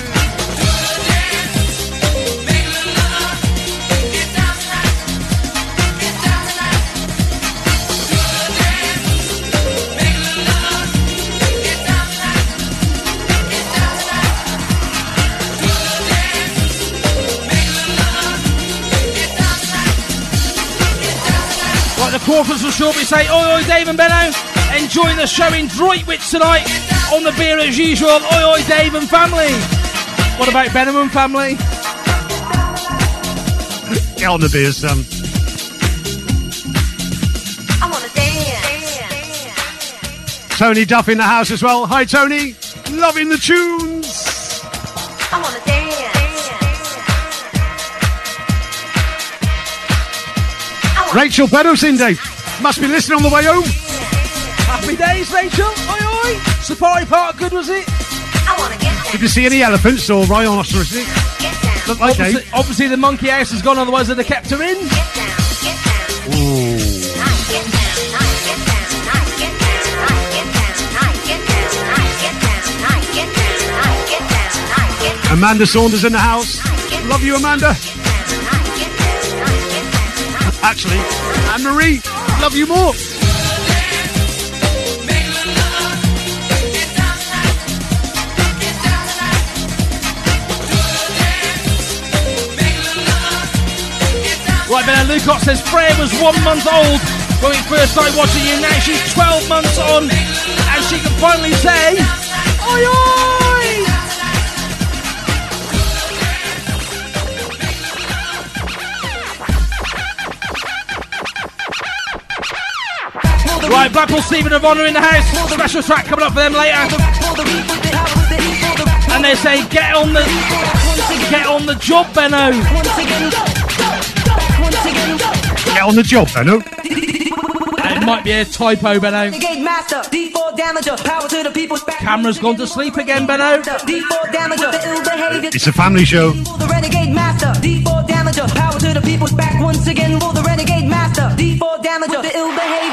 quarters will shortly say, Oi, oi, Dave and Benno, enjoying the show in Droitwich tonight on the beer as usual. Oi, oi, Dave and family. What about Benno and family? Get on the beer, son. I want to dance. Tony Duff in the house as well. Hi, Tony. Loving the tune. Rachel Pedalson, Dave. Must be listening on the way home. Happy days, Rachel. Oi, oi. Safari Park, good was it? I want to get. Did you see any elephants or rhinoceroses? Look like obviously, Dave. obviously, the monkey house has gone, otherwise they'd have kept her in. Amanda Saunders in the house. Love you, Amanda. Actually, Anne Marie, love you more. Right, Ben Lucott says Freya was one month old when we first started watching you. Now she's 12 months on, and she can finally say, Oi, oi! Blackpool Stephen of Honour in the house. The special track coming up for them later. And they say, get on the get on the job, Benno. Get on the job, Benno. It might be a typo, Benno. Renegade master, D4 damager, power to the people's back. Camera's gone to sleep again, Benno. D4 damager, the. It's a family show. The renegade master, D4 damager, power to the people's back once again. Will the renegade master, D4 damager, the ill behavior.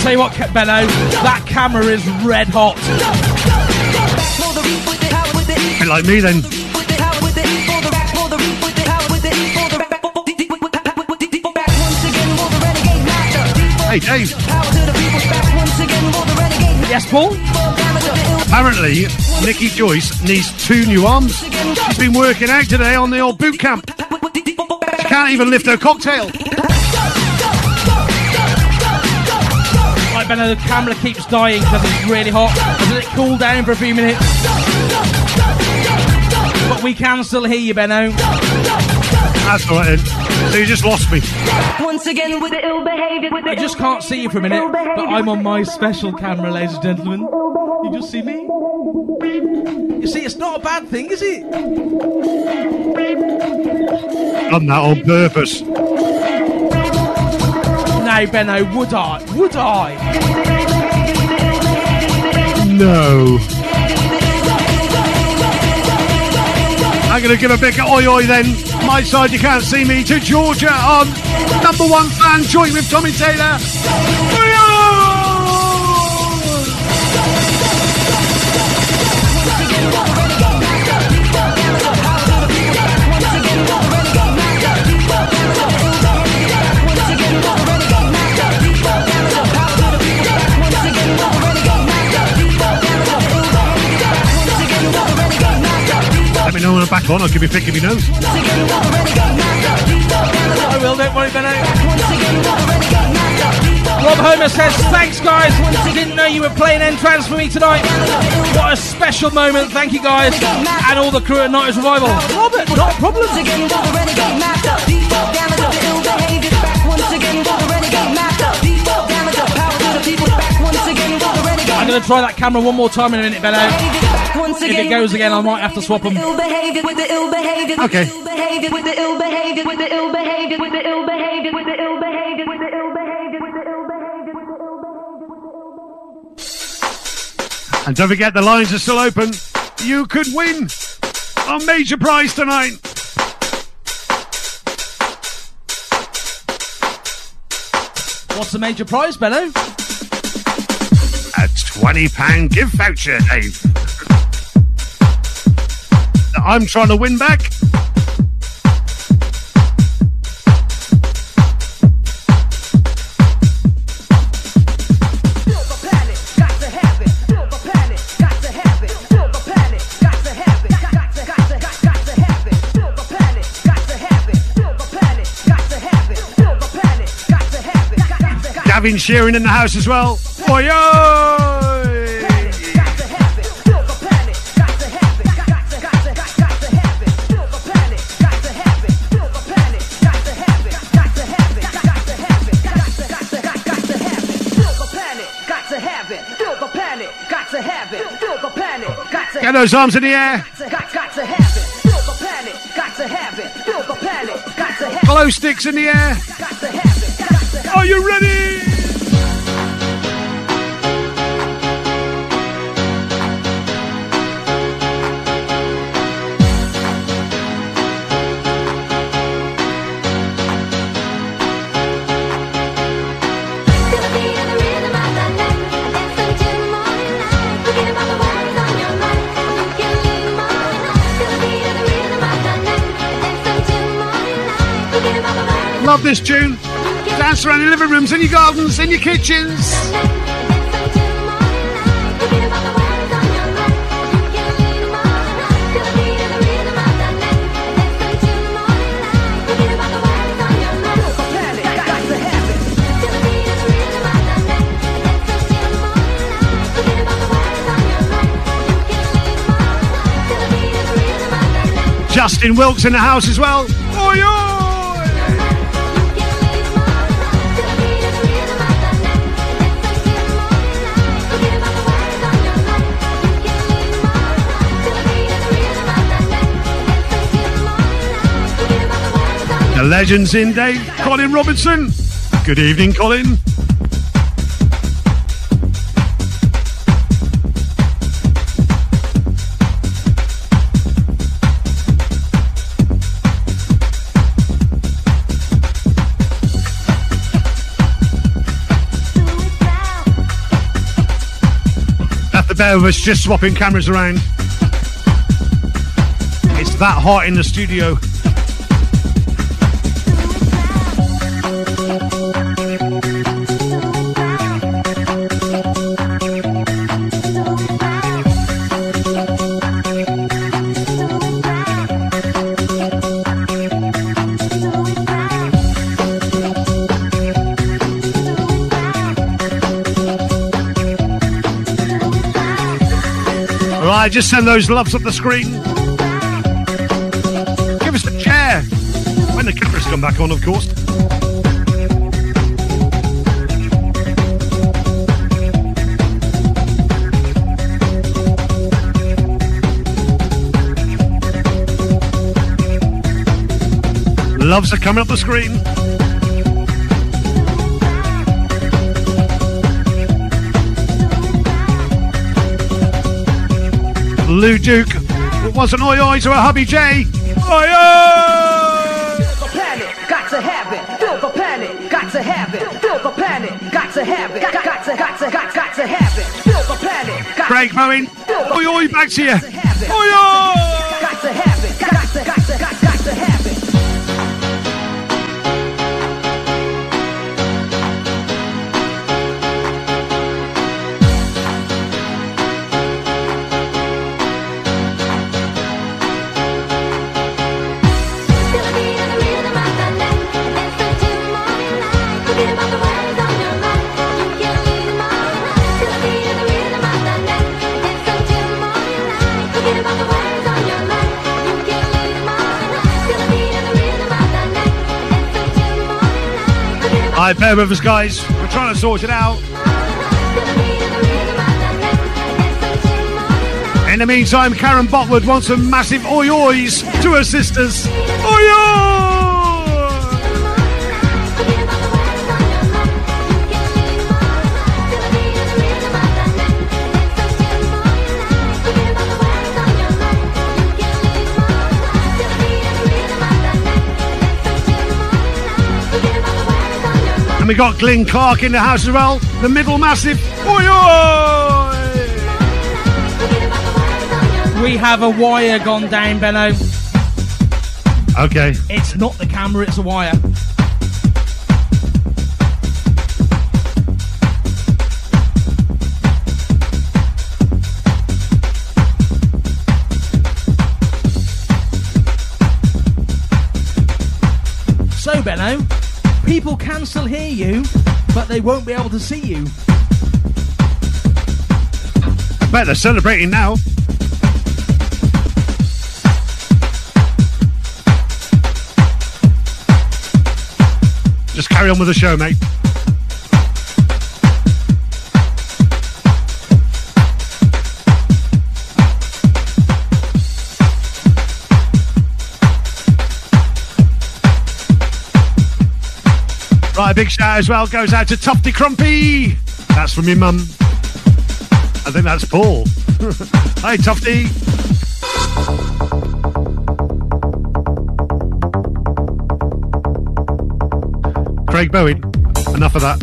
tell you what, Benno, that camera is red hot. Bit like me then. Hey, Dave. Yes, Paul? Apparently, Nikki Joyce needs two new arms. She's been working out today on the old boot camp. She can't even lift her cocktail. Right, Benno, the camera keeps dying because it's really hot. Does it cool down for a few minutes? But we can still hear you, Benno. That's all right then. So you just lost me. Once again with the ill behavior, with the I just can't see you for a minute, but I'm on my special camera, ladies and gentlemen. You just see me? You see, it's not a bad thing, is it? Done that on purpose. No, Benno, would I? Would I? No. I'm going to give a big oi oi then. My side, you can't see me, to Georgia on number one fan joint with Tommy Taylor. Let me I'm back on. I'll give you a pick if you knows. I will, don't worry, Benno. Rob Homer says, thanks guys. Didn't know you were playing entrance for me tonight. What a special moment. Thank you guys. And all the crew at 90s Revival. Robert, not a problem. I'm going to try that camera one more time in a minute, Benno. Once If it goes again, I might have to swap them. Ill behavior with the ill behavior. Okay. ill behavior with the ill behavior with the ill behavior with the ill behavior with the ill behavior with the ill behavior with the ill behavior with the ill behavior. And don't forget, the lines are still open. You could win a major prize tonight. What's the major prize, Benno? A £20 gift voucher, Dave. I'm trying to win back. Gavin Sheeran in the house as well. Oi, Get those arms in the air. Glow sticks in the air. Are you ready? Love this tune. Dance around your living rooms, in your gardens, in your kitchens. Justin Wilkes in the house as well. Oi, oi! The legends in Dave, Colin Robinson. Good evening, Colin. Bear of us just swapping cameras around. It's that hot in the studio. Just send those loves up the screen. Give us a chair. When the cameras come back on, of course. Loves are coming up the screen. Lou Duke. It wasn't oi oi to a hubby J. Oi oi! Got to have it. Feel the panic. Got to have it. Feel the panic. Got to have it. Got, got to, got to, got, got to have it. Feel the panic. Got Craig Bowen. Oi oi back to you. to. Oi oi! Alright, bear with us, guys. We're trying to sort it out. In the meantime, Karen Botwood wants some massive oi ois to her sisters. Oi oi! We got Glyn Clark in the house as well. The middle massive. Oi oi! We have a wire gone down, Benno. Okay. It's not the camera, it's a wire. So, Benno, people can still hear you, but they won't be able to see you. I bet they're celebrating now. Just carry on with the show, mate. Big shout as well goes out to Tufty Crumpy. That's from your mum. I think that's Paul. Hi, Tufty. Craig Bowen. Enough of that.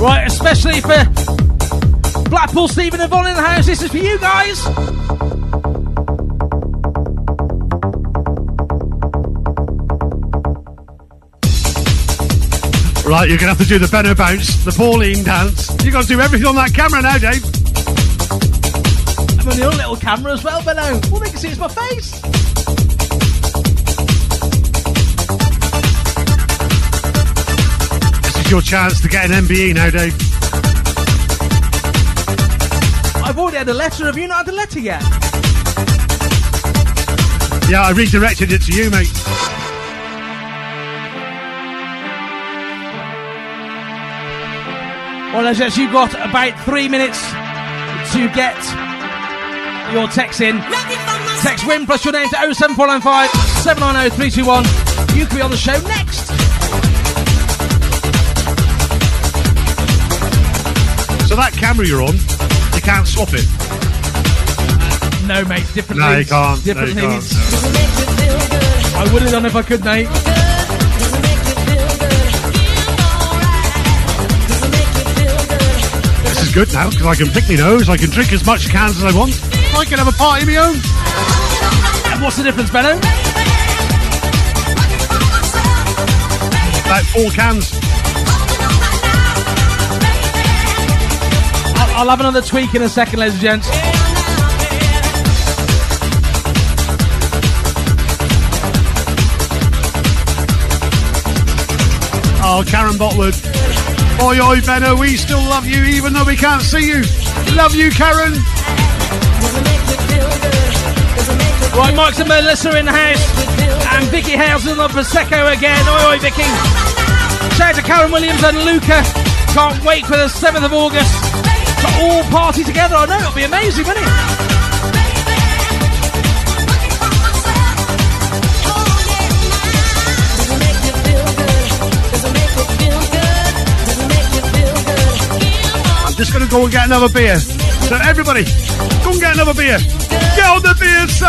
Right, especially for Blackpool, Stephen and Von in the house. This is for you guys. Right, you're gonna have to do the Benno bounce, the Pauline dance. You got to do everything on that camera now, Dave. I'm on your little camera as well, Benno. All they can see is my face. This is your chance to get an MBE now, Dave. I've already had a letter. Have you not had a letter yet? Yeah, I redirected it to you, mate. Well, as you've got about three minutes to get your text in. Text win plus your name to 07495 790 321. You can be on the show next. So that camera you're on, you can't swap it. No, mate, different No, you can't. No, Different you can't. leads. I would have done if I could, mate. Good now because I can pick my nose. I can drink as much cans as I want. I can have a party of my own. And what's the difference, Benno? About four cans. I'll, I'll have another tweak in a second, ladies and gents. Oh, Karen Botwood. Oi, oi, Benno, we still love you even though we can't see you. Love you, Karen. Right, Mike's and Melissa in the house. And Vicky Housen on Prosecco again. Oi, oi, Vicky. Shout out to Karen Williams and Luca. Can't wait for the 7th of August to all party together. I know it'll be amazing, won't it? Just going to go and get another beer. So, everybody, go and get another beer. Get on the beer, sir!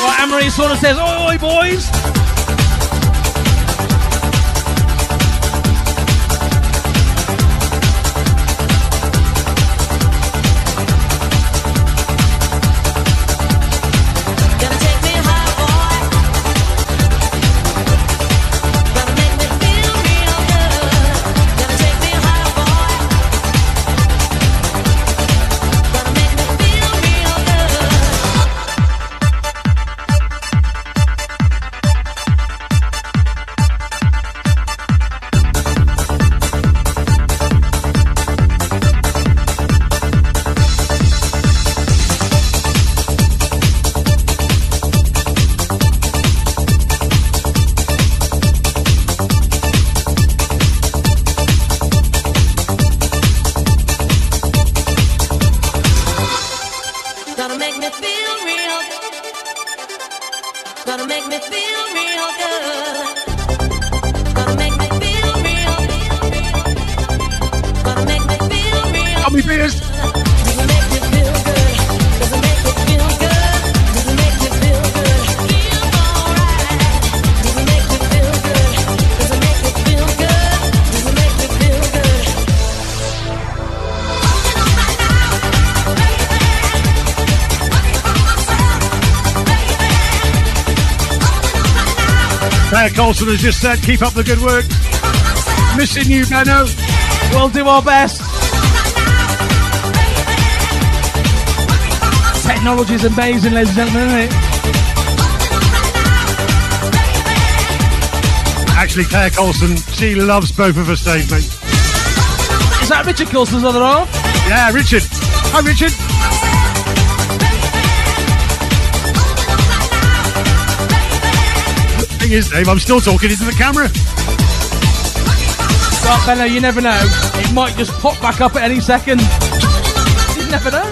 Right, Anne-Marie sort of says, oi, oi, boys. Coulson has just said, keep up the good work. Missing you, Benno. We'll do our best. Technology is amazing, ladies and gentlemen, isn't it? Actually, Claire Coulson, she loves both of us, Dave, mate. Is that Richard Coulson's other half? Yeah, Richard. Hi, Richard. Thing is, Dave, I'm still talking into the camera. Well, Benno, you never know. It might just pop back up at any second. You never know.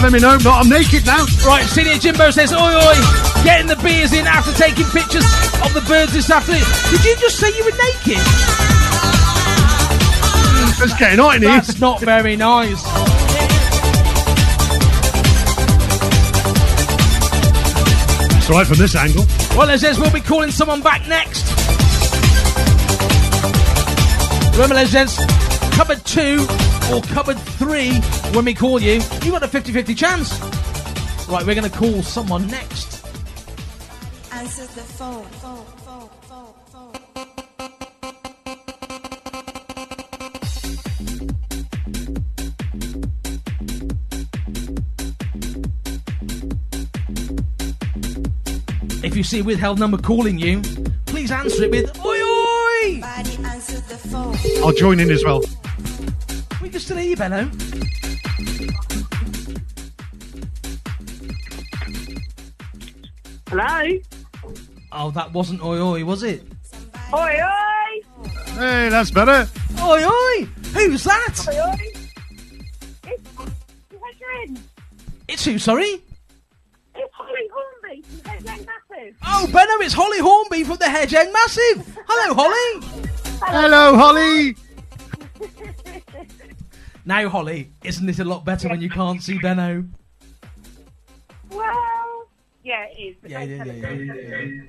Let me know. No, I'm naked now. Right, Senior Jimbo says, oi oi, getting the beers in after taking pictures of the birds this afternoon. Did you just say you were naked? It's getting hot in here. Eh? That's not very nice. Right from this angle. Well, it says we'll be calling someone back next. Remember, Les gents, cupboard two or cupboard three when we call you, you got a 50 50 chance. Right, we're going to call someone next. Answer the phone. phone, phone, phone, phone. If you see a withheld number calling you, please answer it with oi oi! Body answer the phone. I'll join in as well. We can still hear you, Benno. Hello? Oh, that wasn't oi oi, was it? Oi, oi! Hey, that's better. Oi oi! Who's that? Oi, oi! It's, it's It's who, sorry? It's Holly Hornby from Hedge End Massive. Oh, Benno, it's Holly Hornby from the Hedge End Massive. Hello, Holly. Hello, Holly. Now, Holly, isn't it a lot better when you can't see Benno? Well, yeah, it is. but Yeah, don't yeah, yeah, yeah,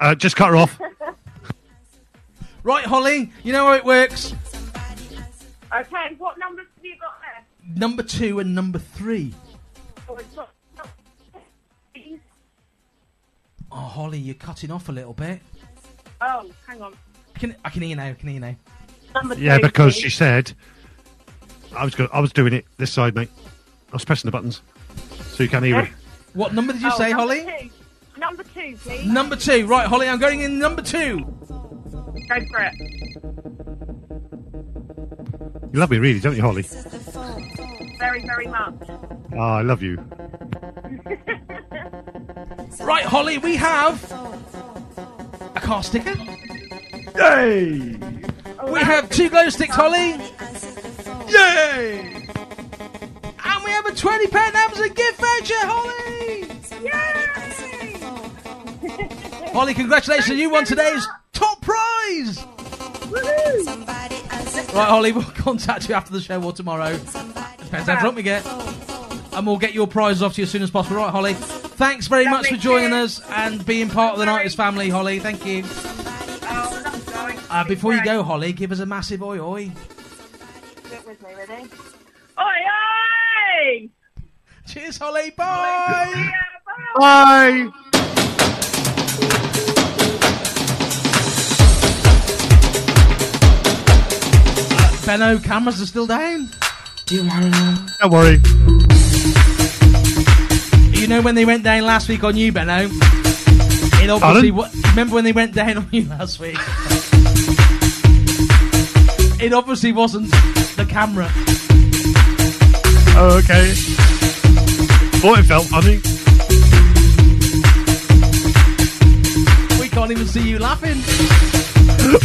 Uh, just cut her off. Right, Holly, you know how it works. Okay, what numbers have you got there? Number two and number three. Oh, it's not, Oh, Holly, you're cutting off a little bit. oh, hang on. I can, I can hear you now. I can hear you now. Number Yeah, two, because please. she said I was go- I was doing it this side, mate. I was pressing the buttons, so you can't hear it. What number did you Oh, say, number Holly? Two. Number two, please. Number two. Right, Holly, I'm going in number two. Go for it. You love me, really, don't you, Holly? Very, very much. Oh, I love you. Right, Holly, we have a car sticker. Yay! We have two glow sticks, Holly. Yay! And we have a 20 pound Amazon gift voucher, Holly! Yay! Holly, congratulations, you won today's top prize! Woohoo! Right, Holly, we'll contact you after the show or tomorrow. Depends how drunk we get. And we'll get your prize off to you as soon as possible. Right, Holly. Thanks very much for joining cheers. us and being part of the Nighters family, Holly. Thank you. Oh. Uh, before you go, Holly, give us a massive oi oi. Get with me, ready? Oi, oi! Cheers, Holly. Bye. Yeah, bye. Bye. Benno, cameras are still down. Do you want to know? Don't worry. You know when they went down last week on you, Benno? It obviously. Wa- remember when they went down on you last week? It obviously wasn't the camera. Oh, okay. Thought it felt funny. We can't even see you laughing.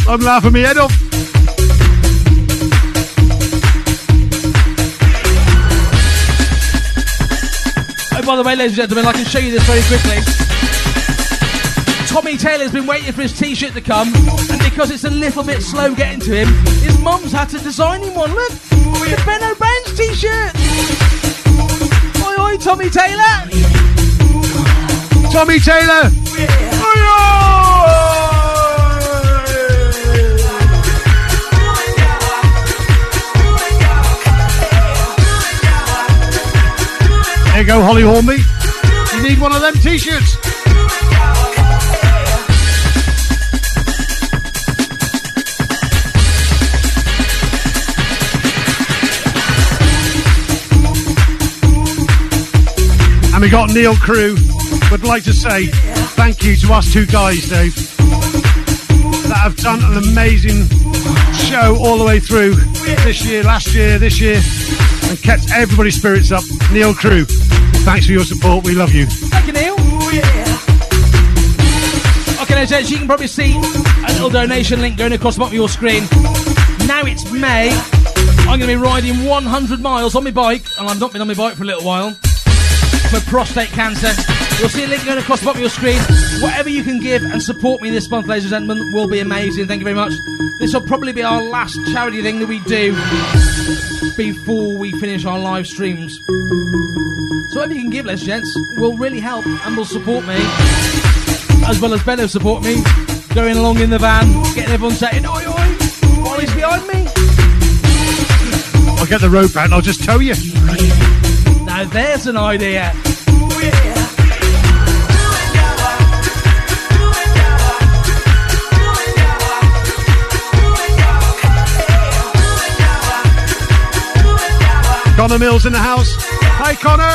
I'm laughing my head off. Oh, by the way, ladies and gentlemen, I can show you this very quickly. Tommy Taylor's been waiting for his t-shirt to come, and because it's a little bit slow getting to him, his mum's had to design him one. Look, the Ben O'Brien's t-shirt. Oi, oi, Tommy Taylor. Tommy Taylor. you go, Holly Hornby. You need one of them t shirts. And we got Neil Crew. Would like to say thank you to us two guys, Dave, that have done an amazing show all the way through this year, last year, this year, and kept everybody's spirits up. Neil Crew, thanks for your support. We love you. Thank you, Neil. Okay, now, gents, you can probably see a little donation link going across the bottom of your screen. Now it's May. I'm going to be riding 100 miles on my bike, and I've not been on my bike for a little while, for prostate cancer. You'll see a link going across the bottom of your screen. Whatever you can give and support me this month, ladies and gentlemen, will be amazing. Thank you very much. This will probably be our last charity thing that we do before we finish our live streams. So whatever you can give, ladies and gents, will really help and will support me, as well as Benno support me, going along in the van, getting everyone saying, oi oi, while he's behind me. I'll get the rope out and I'll just tow you. Now there's an idea. Connor Mills in the house. Hi, Connor.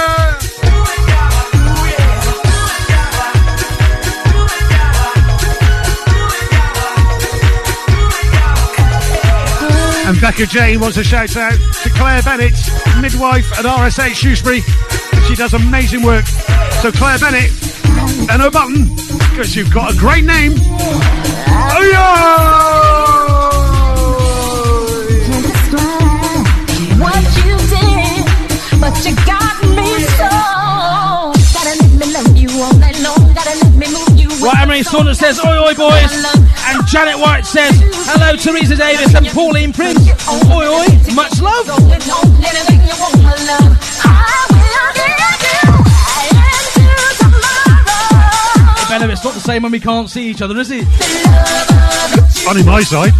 And Becca Jane wants a shout out to Claire Bennett, midwife at RSH Shrewsbury. She does amazing work. So Claire Bennett, and her button, because you've got a great name. Oh What you. Saunders says, oi oi boys. And Janet White says, hello Teresa Davis and Pauline Prince. Oi oi, much love. Anything you want, my love. I will give you into tomorrow. Benno, it's not the same when we can't see each other, is it? Funny my side.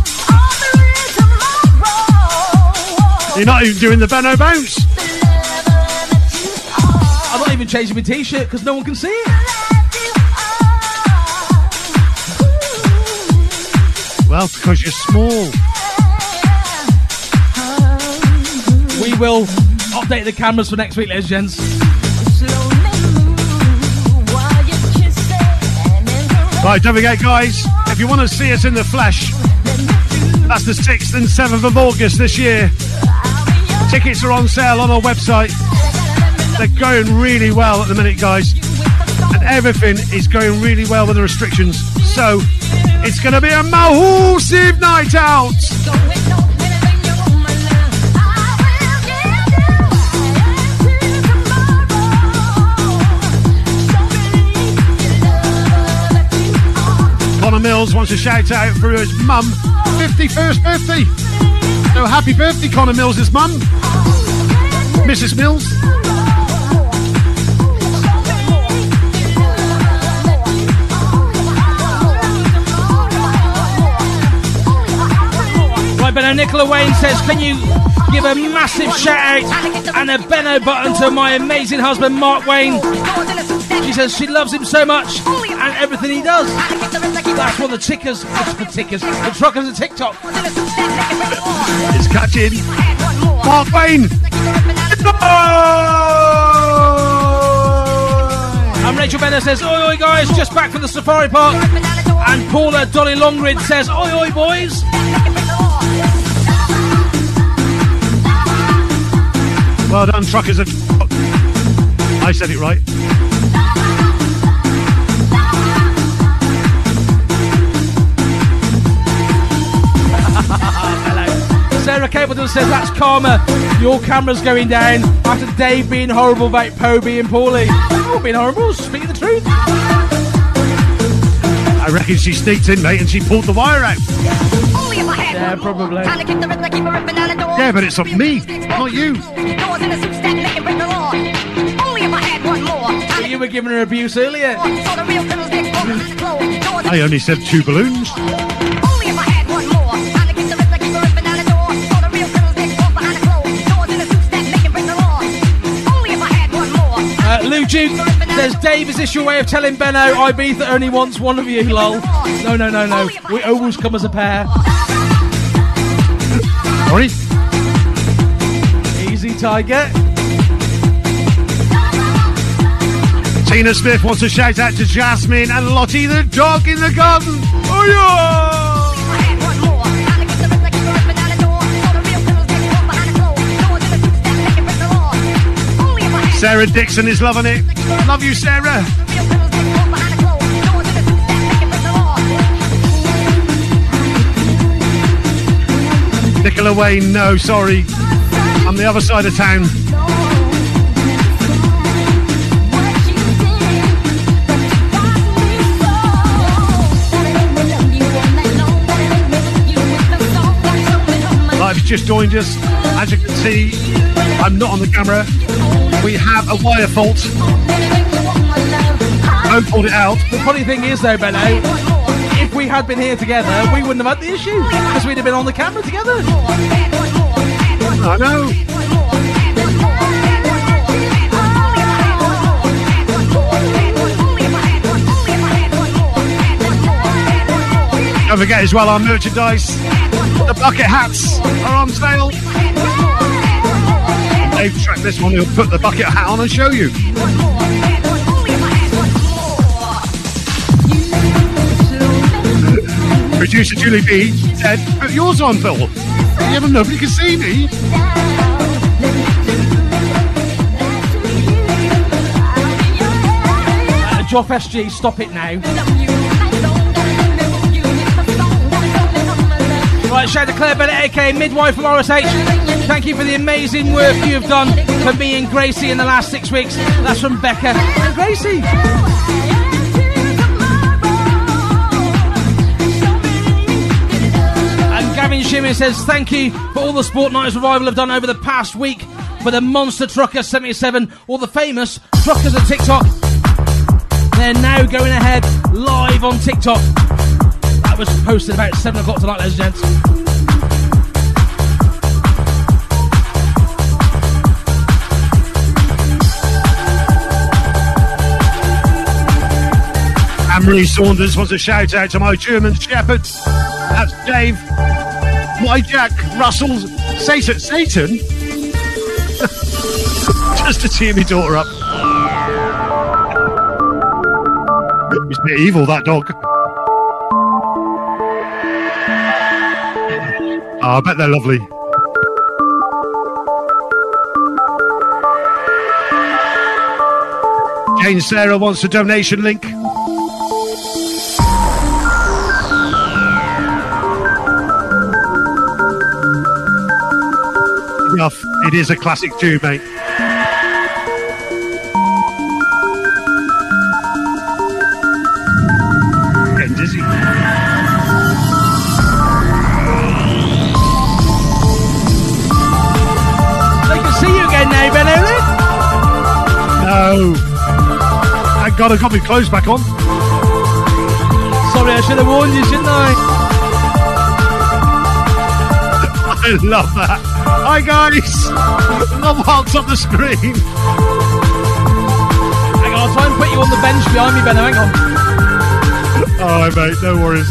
You're not even doing the Benno bounce. I'm not even changing my t-shirt because no one can see it. Because you're small. We will update the cameras for next week, ladies and gents. Right, don't forget, guys, if you want to see us in the flesh, that's the 6th and 7th of August this year. Tickets are on sale on our website. They're going really well at the minute, guys. And everything is going really well with the restrictions. So, it's going to be a massive night out. Connor Mills wants a shout out for his mum, 51st birthday. So happy birthday, Connor Mills' mum, Mrs. Mills. Benno, Nicola Wayne says, can you give a massive shout out and a Benno button to my amazing husband, Mark Wayne? She says she loves him so much and everything he does. That's what the tickers, the tickers, the truckers of TikTok. It's catching. Mark Wayne. I'm Rachel Benner says, Oi, oi, guys, just back from the safari park. And Paula Dolly Longrid says, Oi, oi, boys. Well done, truckers. Of... I said it right. Sarah Capleton says, That's karma. Your camera's going down after Dave being horrible about Poe being poorly. Oh, being horrible, speaking the truth. I reckon she sneaked in, mate, and she pulled the wire out. Yeah, probably. Yeah, but it's of me, not you. You were giving her abuse earlier. I only said two balloons. Uh, Lou Duke says, Dave, is this your way of telling Benno Ibiza only wants one of you, lol? No, no, no, no. We always come as a pair. Sorry? Tiger. Tina Smith wants to shout out to Jasmine and Lottie the dog in the garden. Oh yeah! Sarah Dixon is loving it. Love you, Sarah. Nicola Wayne, no, sorry. I'm the other side of town. Live's just joined us. As you can see, I'm not on the camera. We have a wire fault. Don't pulled it out. The funny thing is, though, Benno, if we had been here together, we wouldn't have had the issue because we'd have been on the camera together. I know. Don't forget as well our merchandise. The bucket hats are on sale. Dave tracked this one. He'll put the bucket hat on and show you. Producer Julie B said, "Put yours on, Phil. You haven't nobody can see me." Uh, Joff SG, stop it now. Right, shout out to Claire Bennett, aka Midwife from RSH. Thank you for the amazing work you have done for me and Gracie in the last six weeks. That's from Becca and Gracie. Shimmy says, Thank you for all the Sport 90s Revival have done over the past week for the Monster Trucker 77, or the famous Truckers at TikTok. They're now going ahead live on TikTok. That was posted about 7 o'clock tonight, ladies and gents. Anne-Marie Saunders wants a shout out to my German Shepherd. That's Dave. My Jack Russell. Satan. Satan? Just to cheer my daughter up. He's a bit evil, that dog. Oh, I bet they're lovely. Jane Sarah wants a donation link. Enough. It is a classic tune, mate. Getting dizzy. They can see you again now, Ben. No. Thank God I got my clothes back on. Sorry, I should have warned you, shouldn't I? I love that. Hi, guys. Love what's on the screen. Hang on, I'll try and put you on the bench behind me, Ben. Hang on. All right, mate. No worries.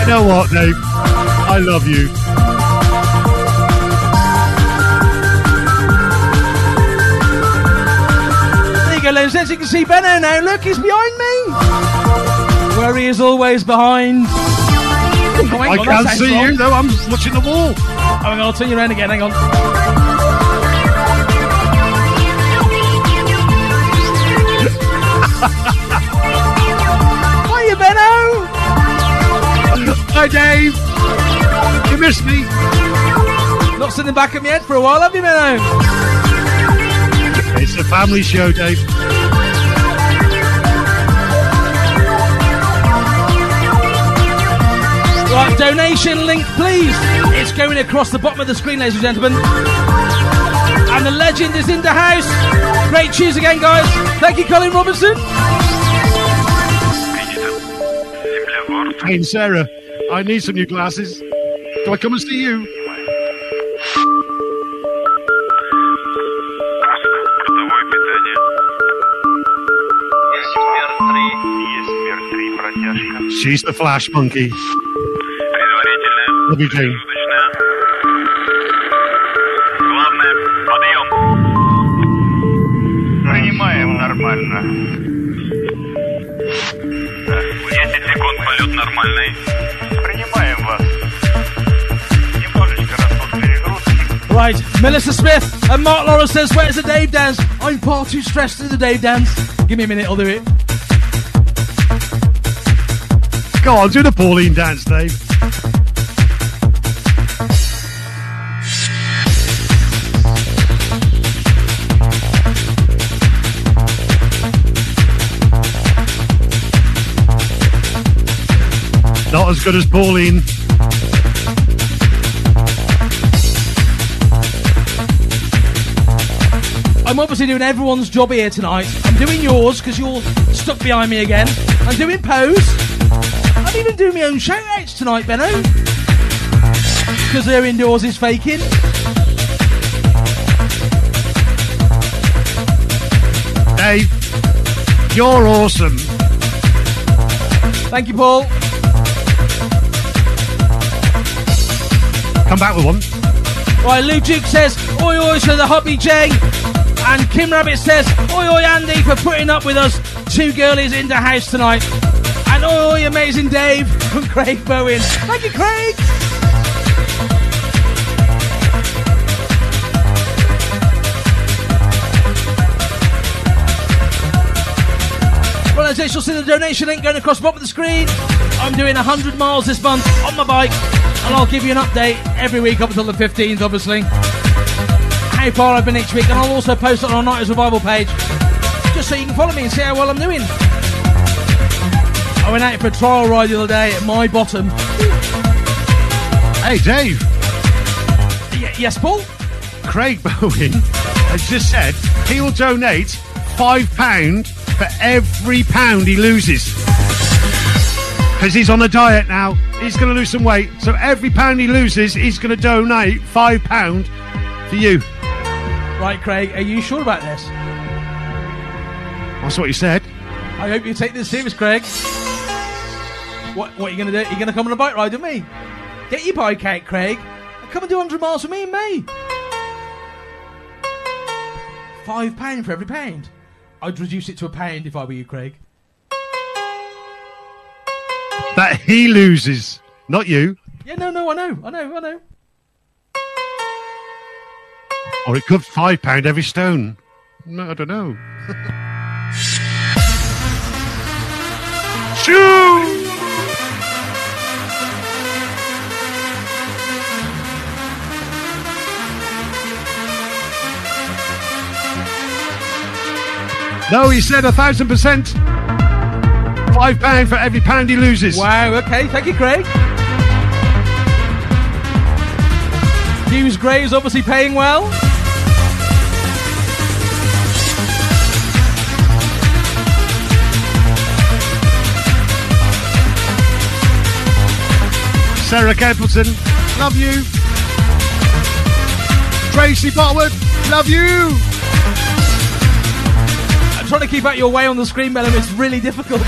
You know what, Dave? I love you. There you go, ladies and. You can see Benno now. Look, he's behind me. Where he is always behind. Oh, hang I on, can't see wrong. you though. I'm watching the wall. Oh, hang on, I'll turn you around again. Hang on. Hiya, Benno. Hi, Dave. You missed me. Not sitting back at my head for a while, have you, Benno? It's a family show, Dave. Right, donation link, please. It's going across the bottom of the screen, ladies and gentlemen. And the legend is in the house. Great cheers again, guys. Thank you, Colin Robinson. Hey, Sarah, I need some new glasses. Do I come and see you? She's the flash monkey. Love you Right, Melissa Smith and Mark Laurel says, where's the Dave dance? I'm far too stressed to do the Dave dance. Give me a minute, I'll do it. Go on, do the Pauline dance, Dave. Not as good as Pauline. I'm obviously doing everyone's job here tonight. I'm doing yours because you're stuck behind me again. I'm doing pose. I'm even doing my own shout outs tonight, Benno. Because they're indoors is faking. Dave, you're awesome. Thank you, Paul. Back with one. Right, Lou Duke says, oi oi to the hobby J. And Kim Rabbit says, oi oi Andy for putting up with us two girlies in the house tonight. And oi oi amazing Dave from Craig Bowen. Thank you, Craig. Well, as you'll see the donation link going across the bottom of the screen. I'm doing 100 miles this month on my bike, and I'll give you an update every week up until the 15th, obviously. How far I've been each week, and I'll also post it on our 90s Revival page, just so you can follow me and see how well I'm doing. I went out for a trial ride the other day at my bottom. Hey, Dave. Y- yes, Paul? Craig Bowen has just said he'll donate five pound for every pound he loses. Because he's on a diet now. He's going to lose some weight. So every pound he loses, he's going to donate five pound for you. Right, Craig, are you sure about this? That's what he said. I hope you take this serious, Craig. What, what are you going to do? You're going to come on a bike ride with me? Get your bike out, Craig. And come and do 100 miles with me in May. Five pound for every pound. I'd reduce it to a pound if I were you, Craig. That he loses, not you. Yeah, no, no, I know, I know, I know. Or it could five pound every stone. No, I don't know. Shoo! No, he said a thousand percent. Five pound for every pound he loses. Wow, okay, thank you, Craig. Hughes Gray is obviously paying well. Sarah Campbellton, love you. Tracy Botwood, love you. I'm trying to keep out your way on the screen, Bellum. It's really difficult.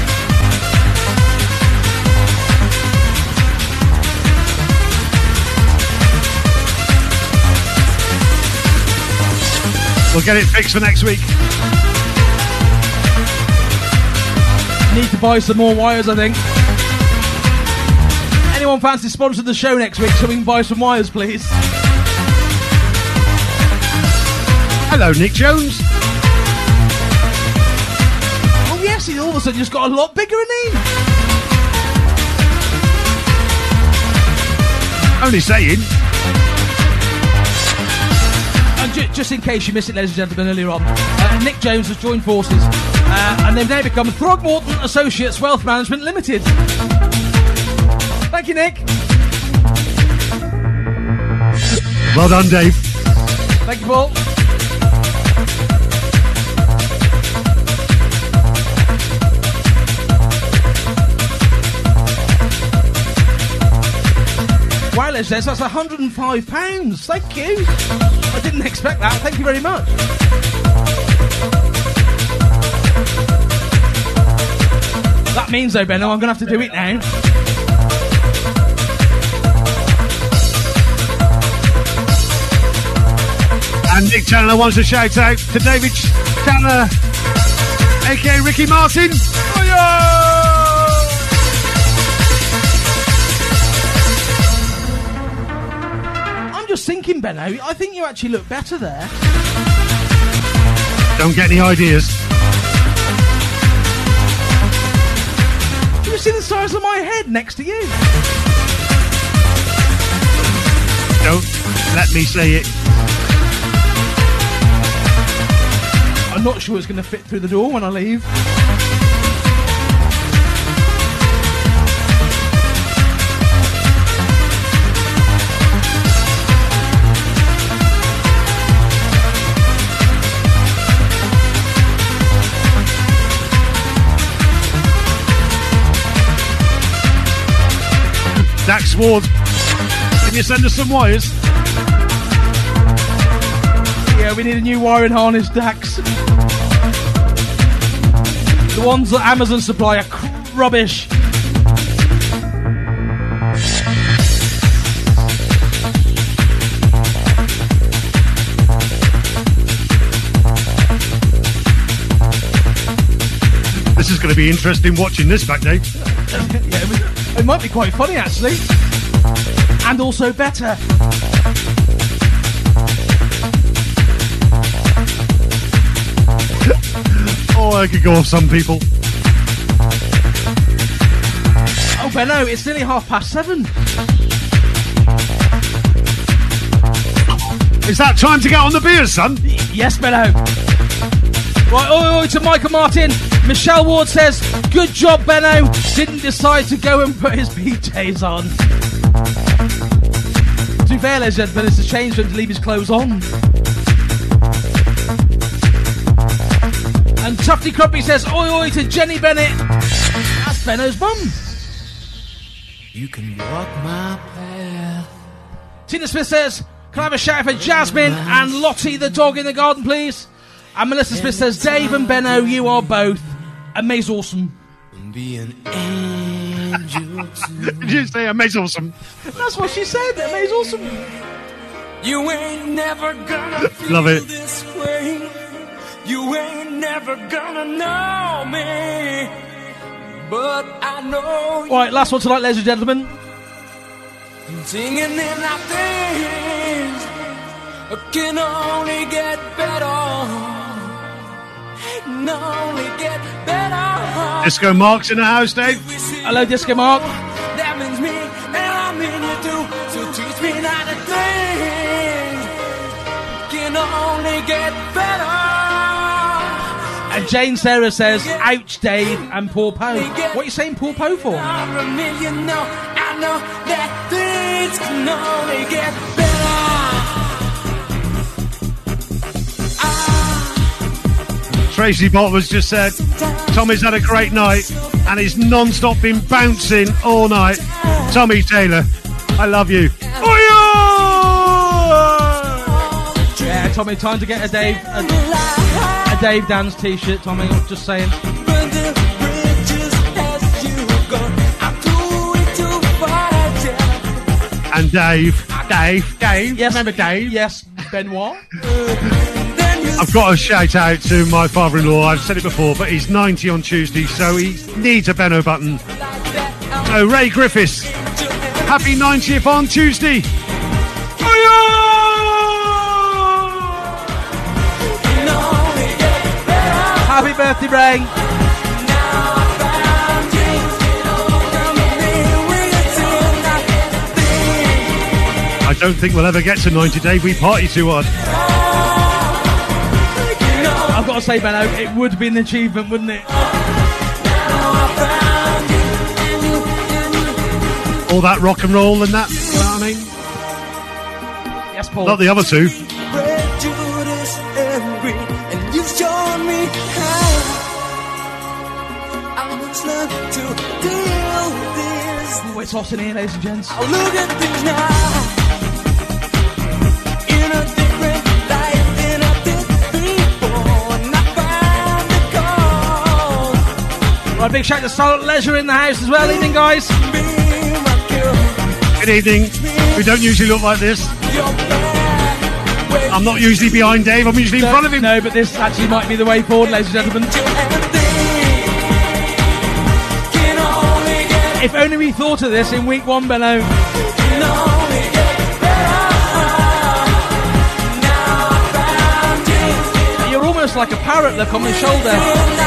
We'll get it fixed for next week. Need to buy some more wires, I think. Anyone fancy sponsoring the show next week so we can buy some wires, please? Hello, Nick Jones. Oh yes, he all of a sudden just got a lot bigger, isn't he? Only saying. Ju- just in case you missed it, ladies and gentlemen, earlier on, uh, Nick Jones has joined forces, uh, and they've now become Throgmorton Associates Wealth Management Limited. Thank you, Nick. Well done, Dave. Thank you, Paul. Wow, Les, that's £105. Thank you. I didn't expect that. Thank you very much. That means, though, Benno, I'm going to have to do it now. And Nick Chandler wants a shout out to David Chandler, aka Ricky Martin. Oh, I'm just just thinking, Benno, I think you actually look better there. Don't get any ideas. Do you see the size of my head next to you? Don't let me say it. I'm not sure it's going to fit through the door when I leave. Ward, can you send us some wires? Yeah, we need a new wiring harness, Dax. The ones that Amazon supply are cr- rubbish. This is going to be interesting watching this back, Dave. yeah, it might be quite funny actually, and also better. Oh, I could go off some people. Oh, Benno, it's nearly half past seven. Is that time to get on the beers, son? Yes, Benno. Right, oi, oi to Michael Martin. Michelle Ward says, Good job, Benno. Didn't decide to go and put his PJs on. To fair, ladies and gentlemen, it's a change for him to leave his clothes on. And Tufty Crumpy says, Oi, oi to Jenny Bennett. That's Benno's mum. You can walk my path. Tina Smith says, Can I have a shout out for Jasmine and Lottie the dog in the garden, please? And Melissa Smith says, Dave and Benno, you are both amazing awesome. Be an angel Did you say amazing awesome? That's what she said, amazing awesome. You ain't never gonna feel Love it. this way. You ain't never gonna know me. But I know Right, last one tonight, ladies and gentlemen. you singing in our things can only get better. Disco Mark's in the house, Dave. Hello, Disco Mark. That means me, and I mean you too. So teach me not to think. Can only get better. And Jane Sarah says, Ouch, Dave and Paul Poe. What are you saying, Paul Poe for? Tracy Botwood's just said, Tommy's had a great night and he's non-stop been bouncing all night. Tommy Taylor, I love you. Oh Yeah, Tommy, time to get a Dave a, a Dave Dance t-shirt, Tommy. Just saying. And Dave, Dave, Dave, yes, remember Dave? Yes, Benoit. I've got to shout out to my father-in-law. I've said it before, but he's 90 on Tuesday, so he needs a Benno button. So Ray Griffiths, happy 90th on Tuesday. Happy birthday, Ray. I don't think we'll ever get to 90, Dave. We party too hard. I've got to say, Benno, it would be an achievement, wouldn't it? All that rock and roll and that. You know what I mean? Yes, Paul. Not the other two. Prejudice and greed, and you've shown A big shout to Silent Leisure in the house as well. Evening, guys. Good evening. We don't usually look like this. I'm not usually behind Dave. I'm usually in front of him. No, but this actually might be the way forward, ladies and gentlemen. If only we thought of this in week one, Benno. You're almost like a parrot look on my shoulder.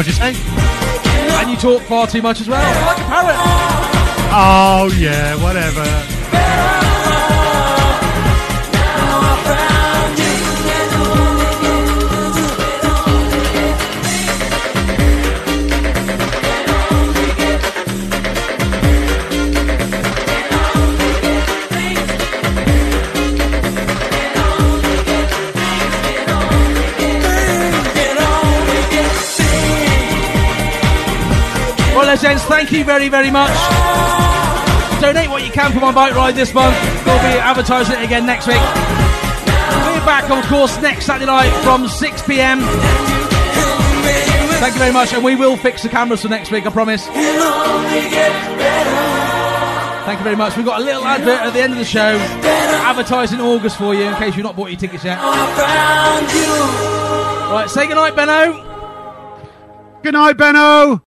What'd you say? And you talk far too much as well. Like a parrot. Oh yeah, whatever. Gents, thank you very, very much. Donate what you can for my bike ride this month. We'll be advertising it again next week. We're back, of course, next Saturday night from 6 pm. Thank you very much, and we will fix the cameras for next week, I promise. Thank you very much. We've got a little advert at the end of the show, advertising August for you, in case you've not bought your tickets yet. Right, say goodnight, Benno. Good night, Benno.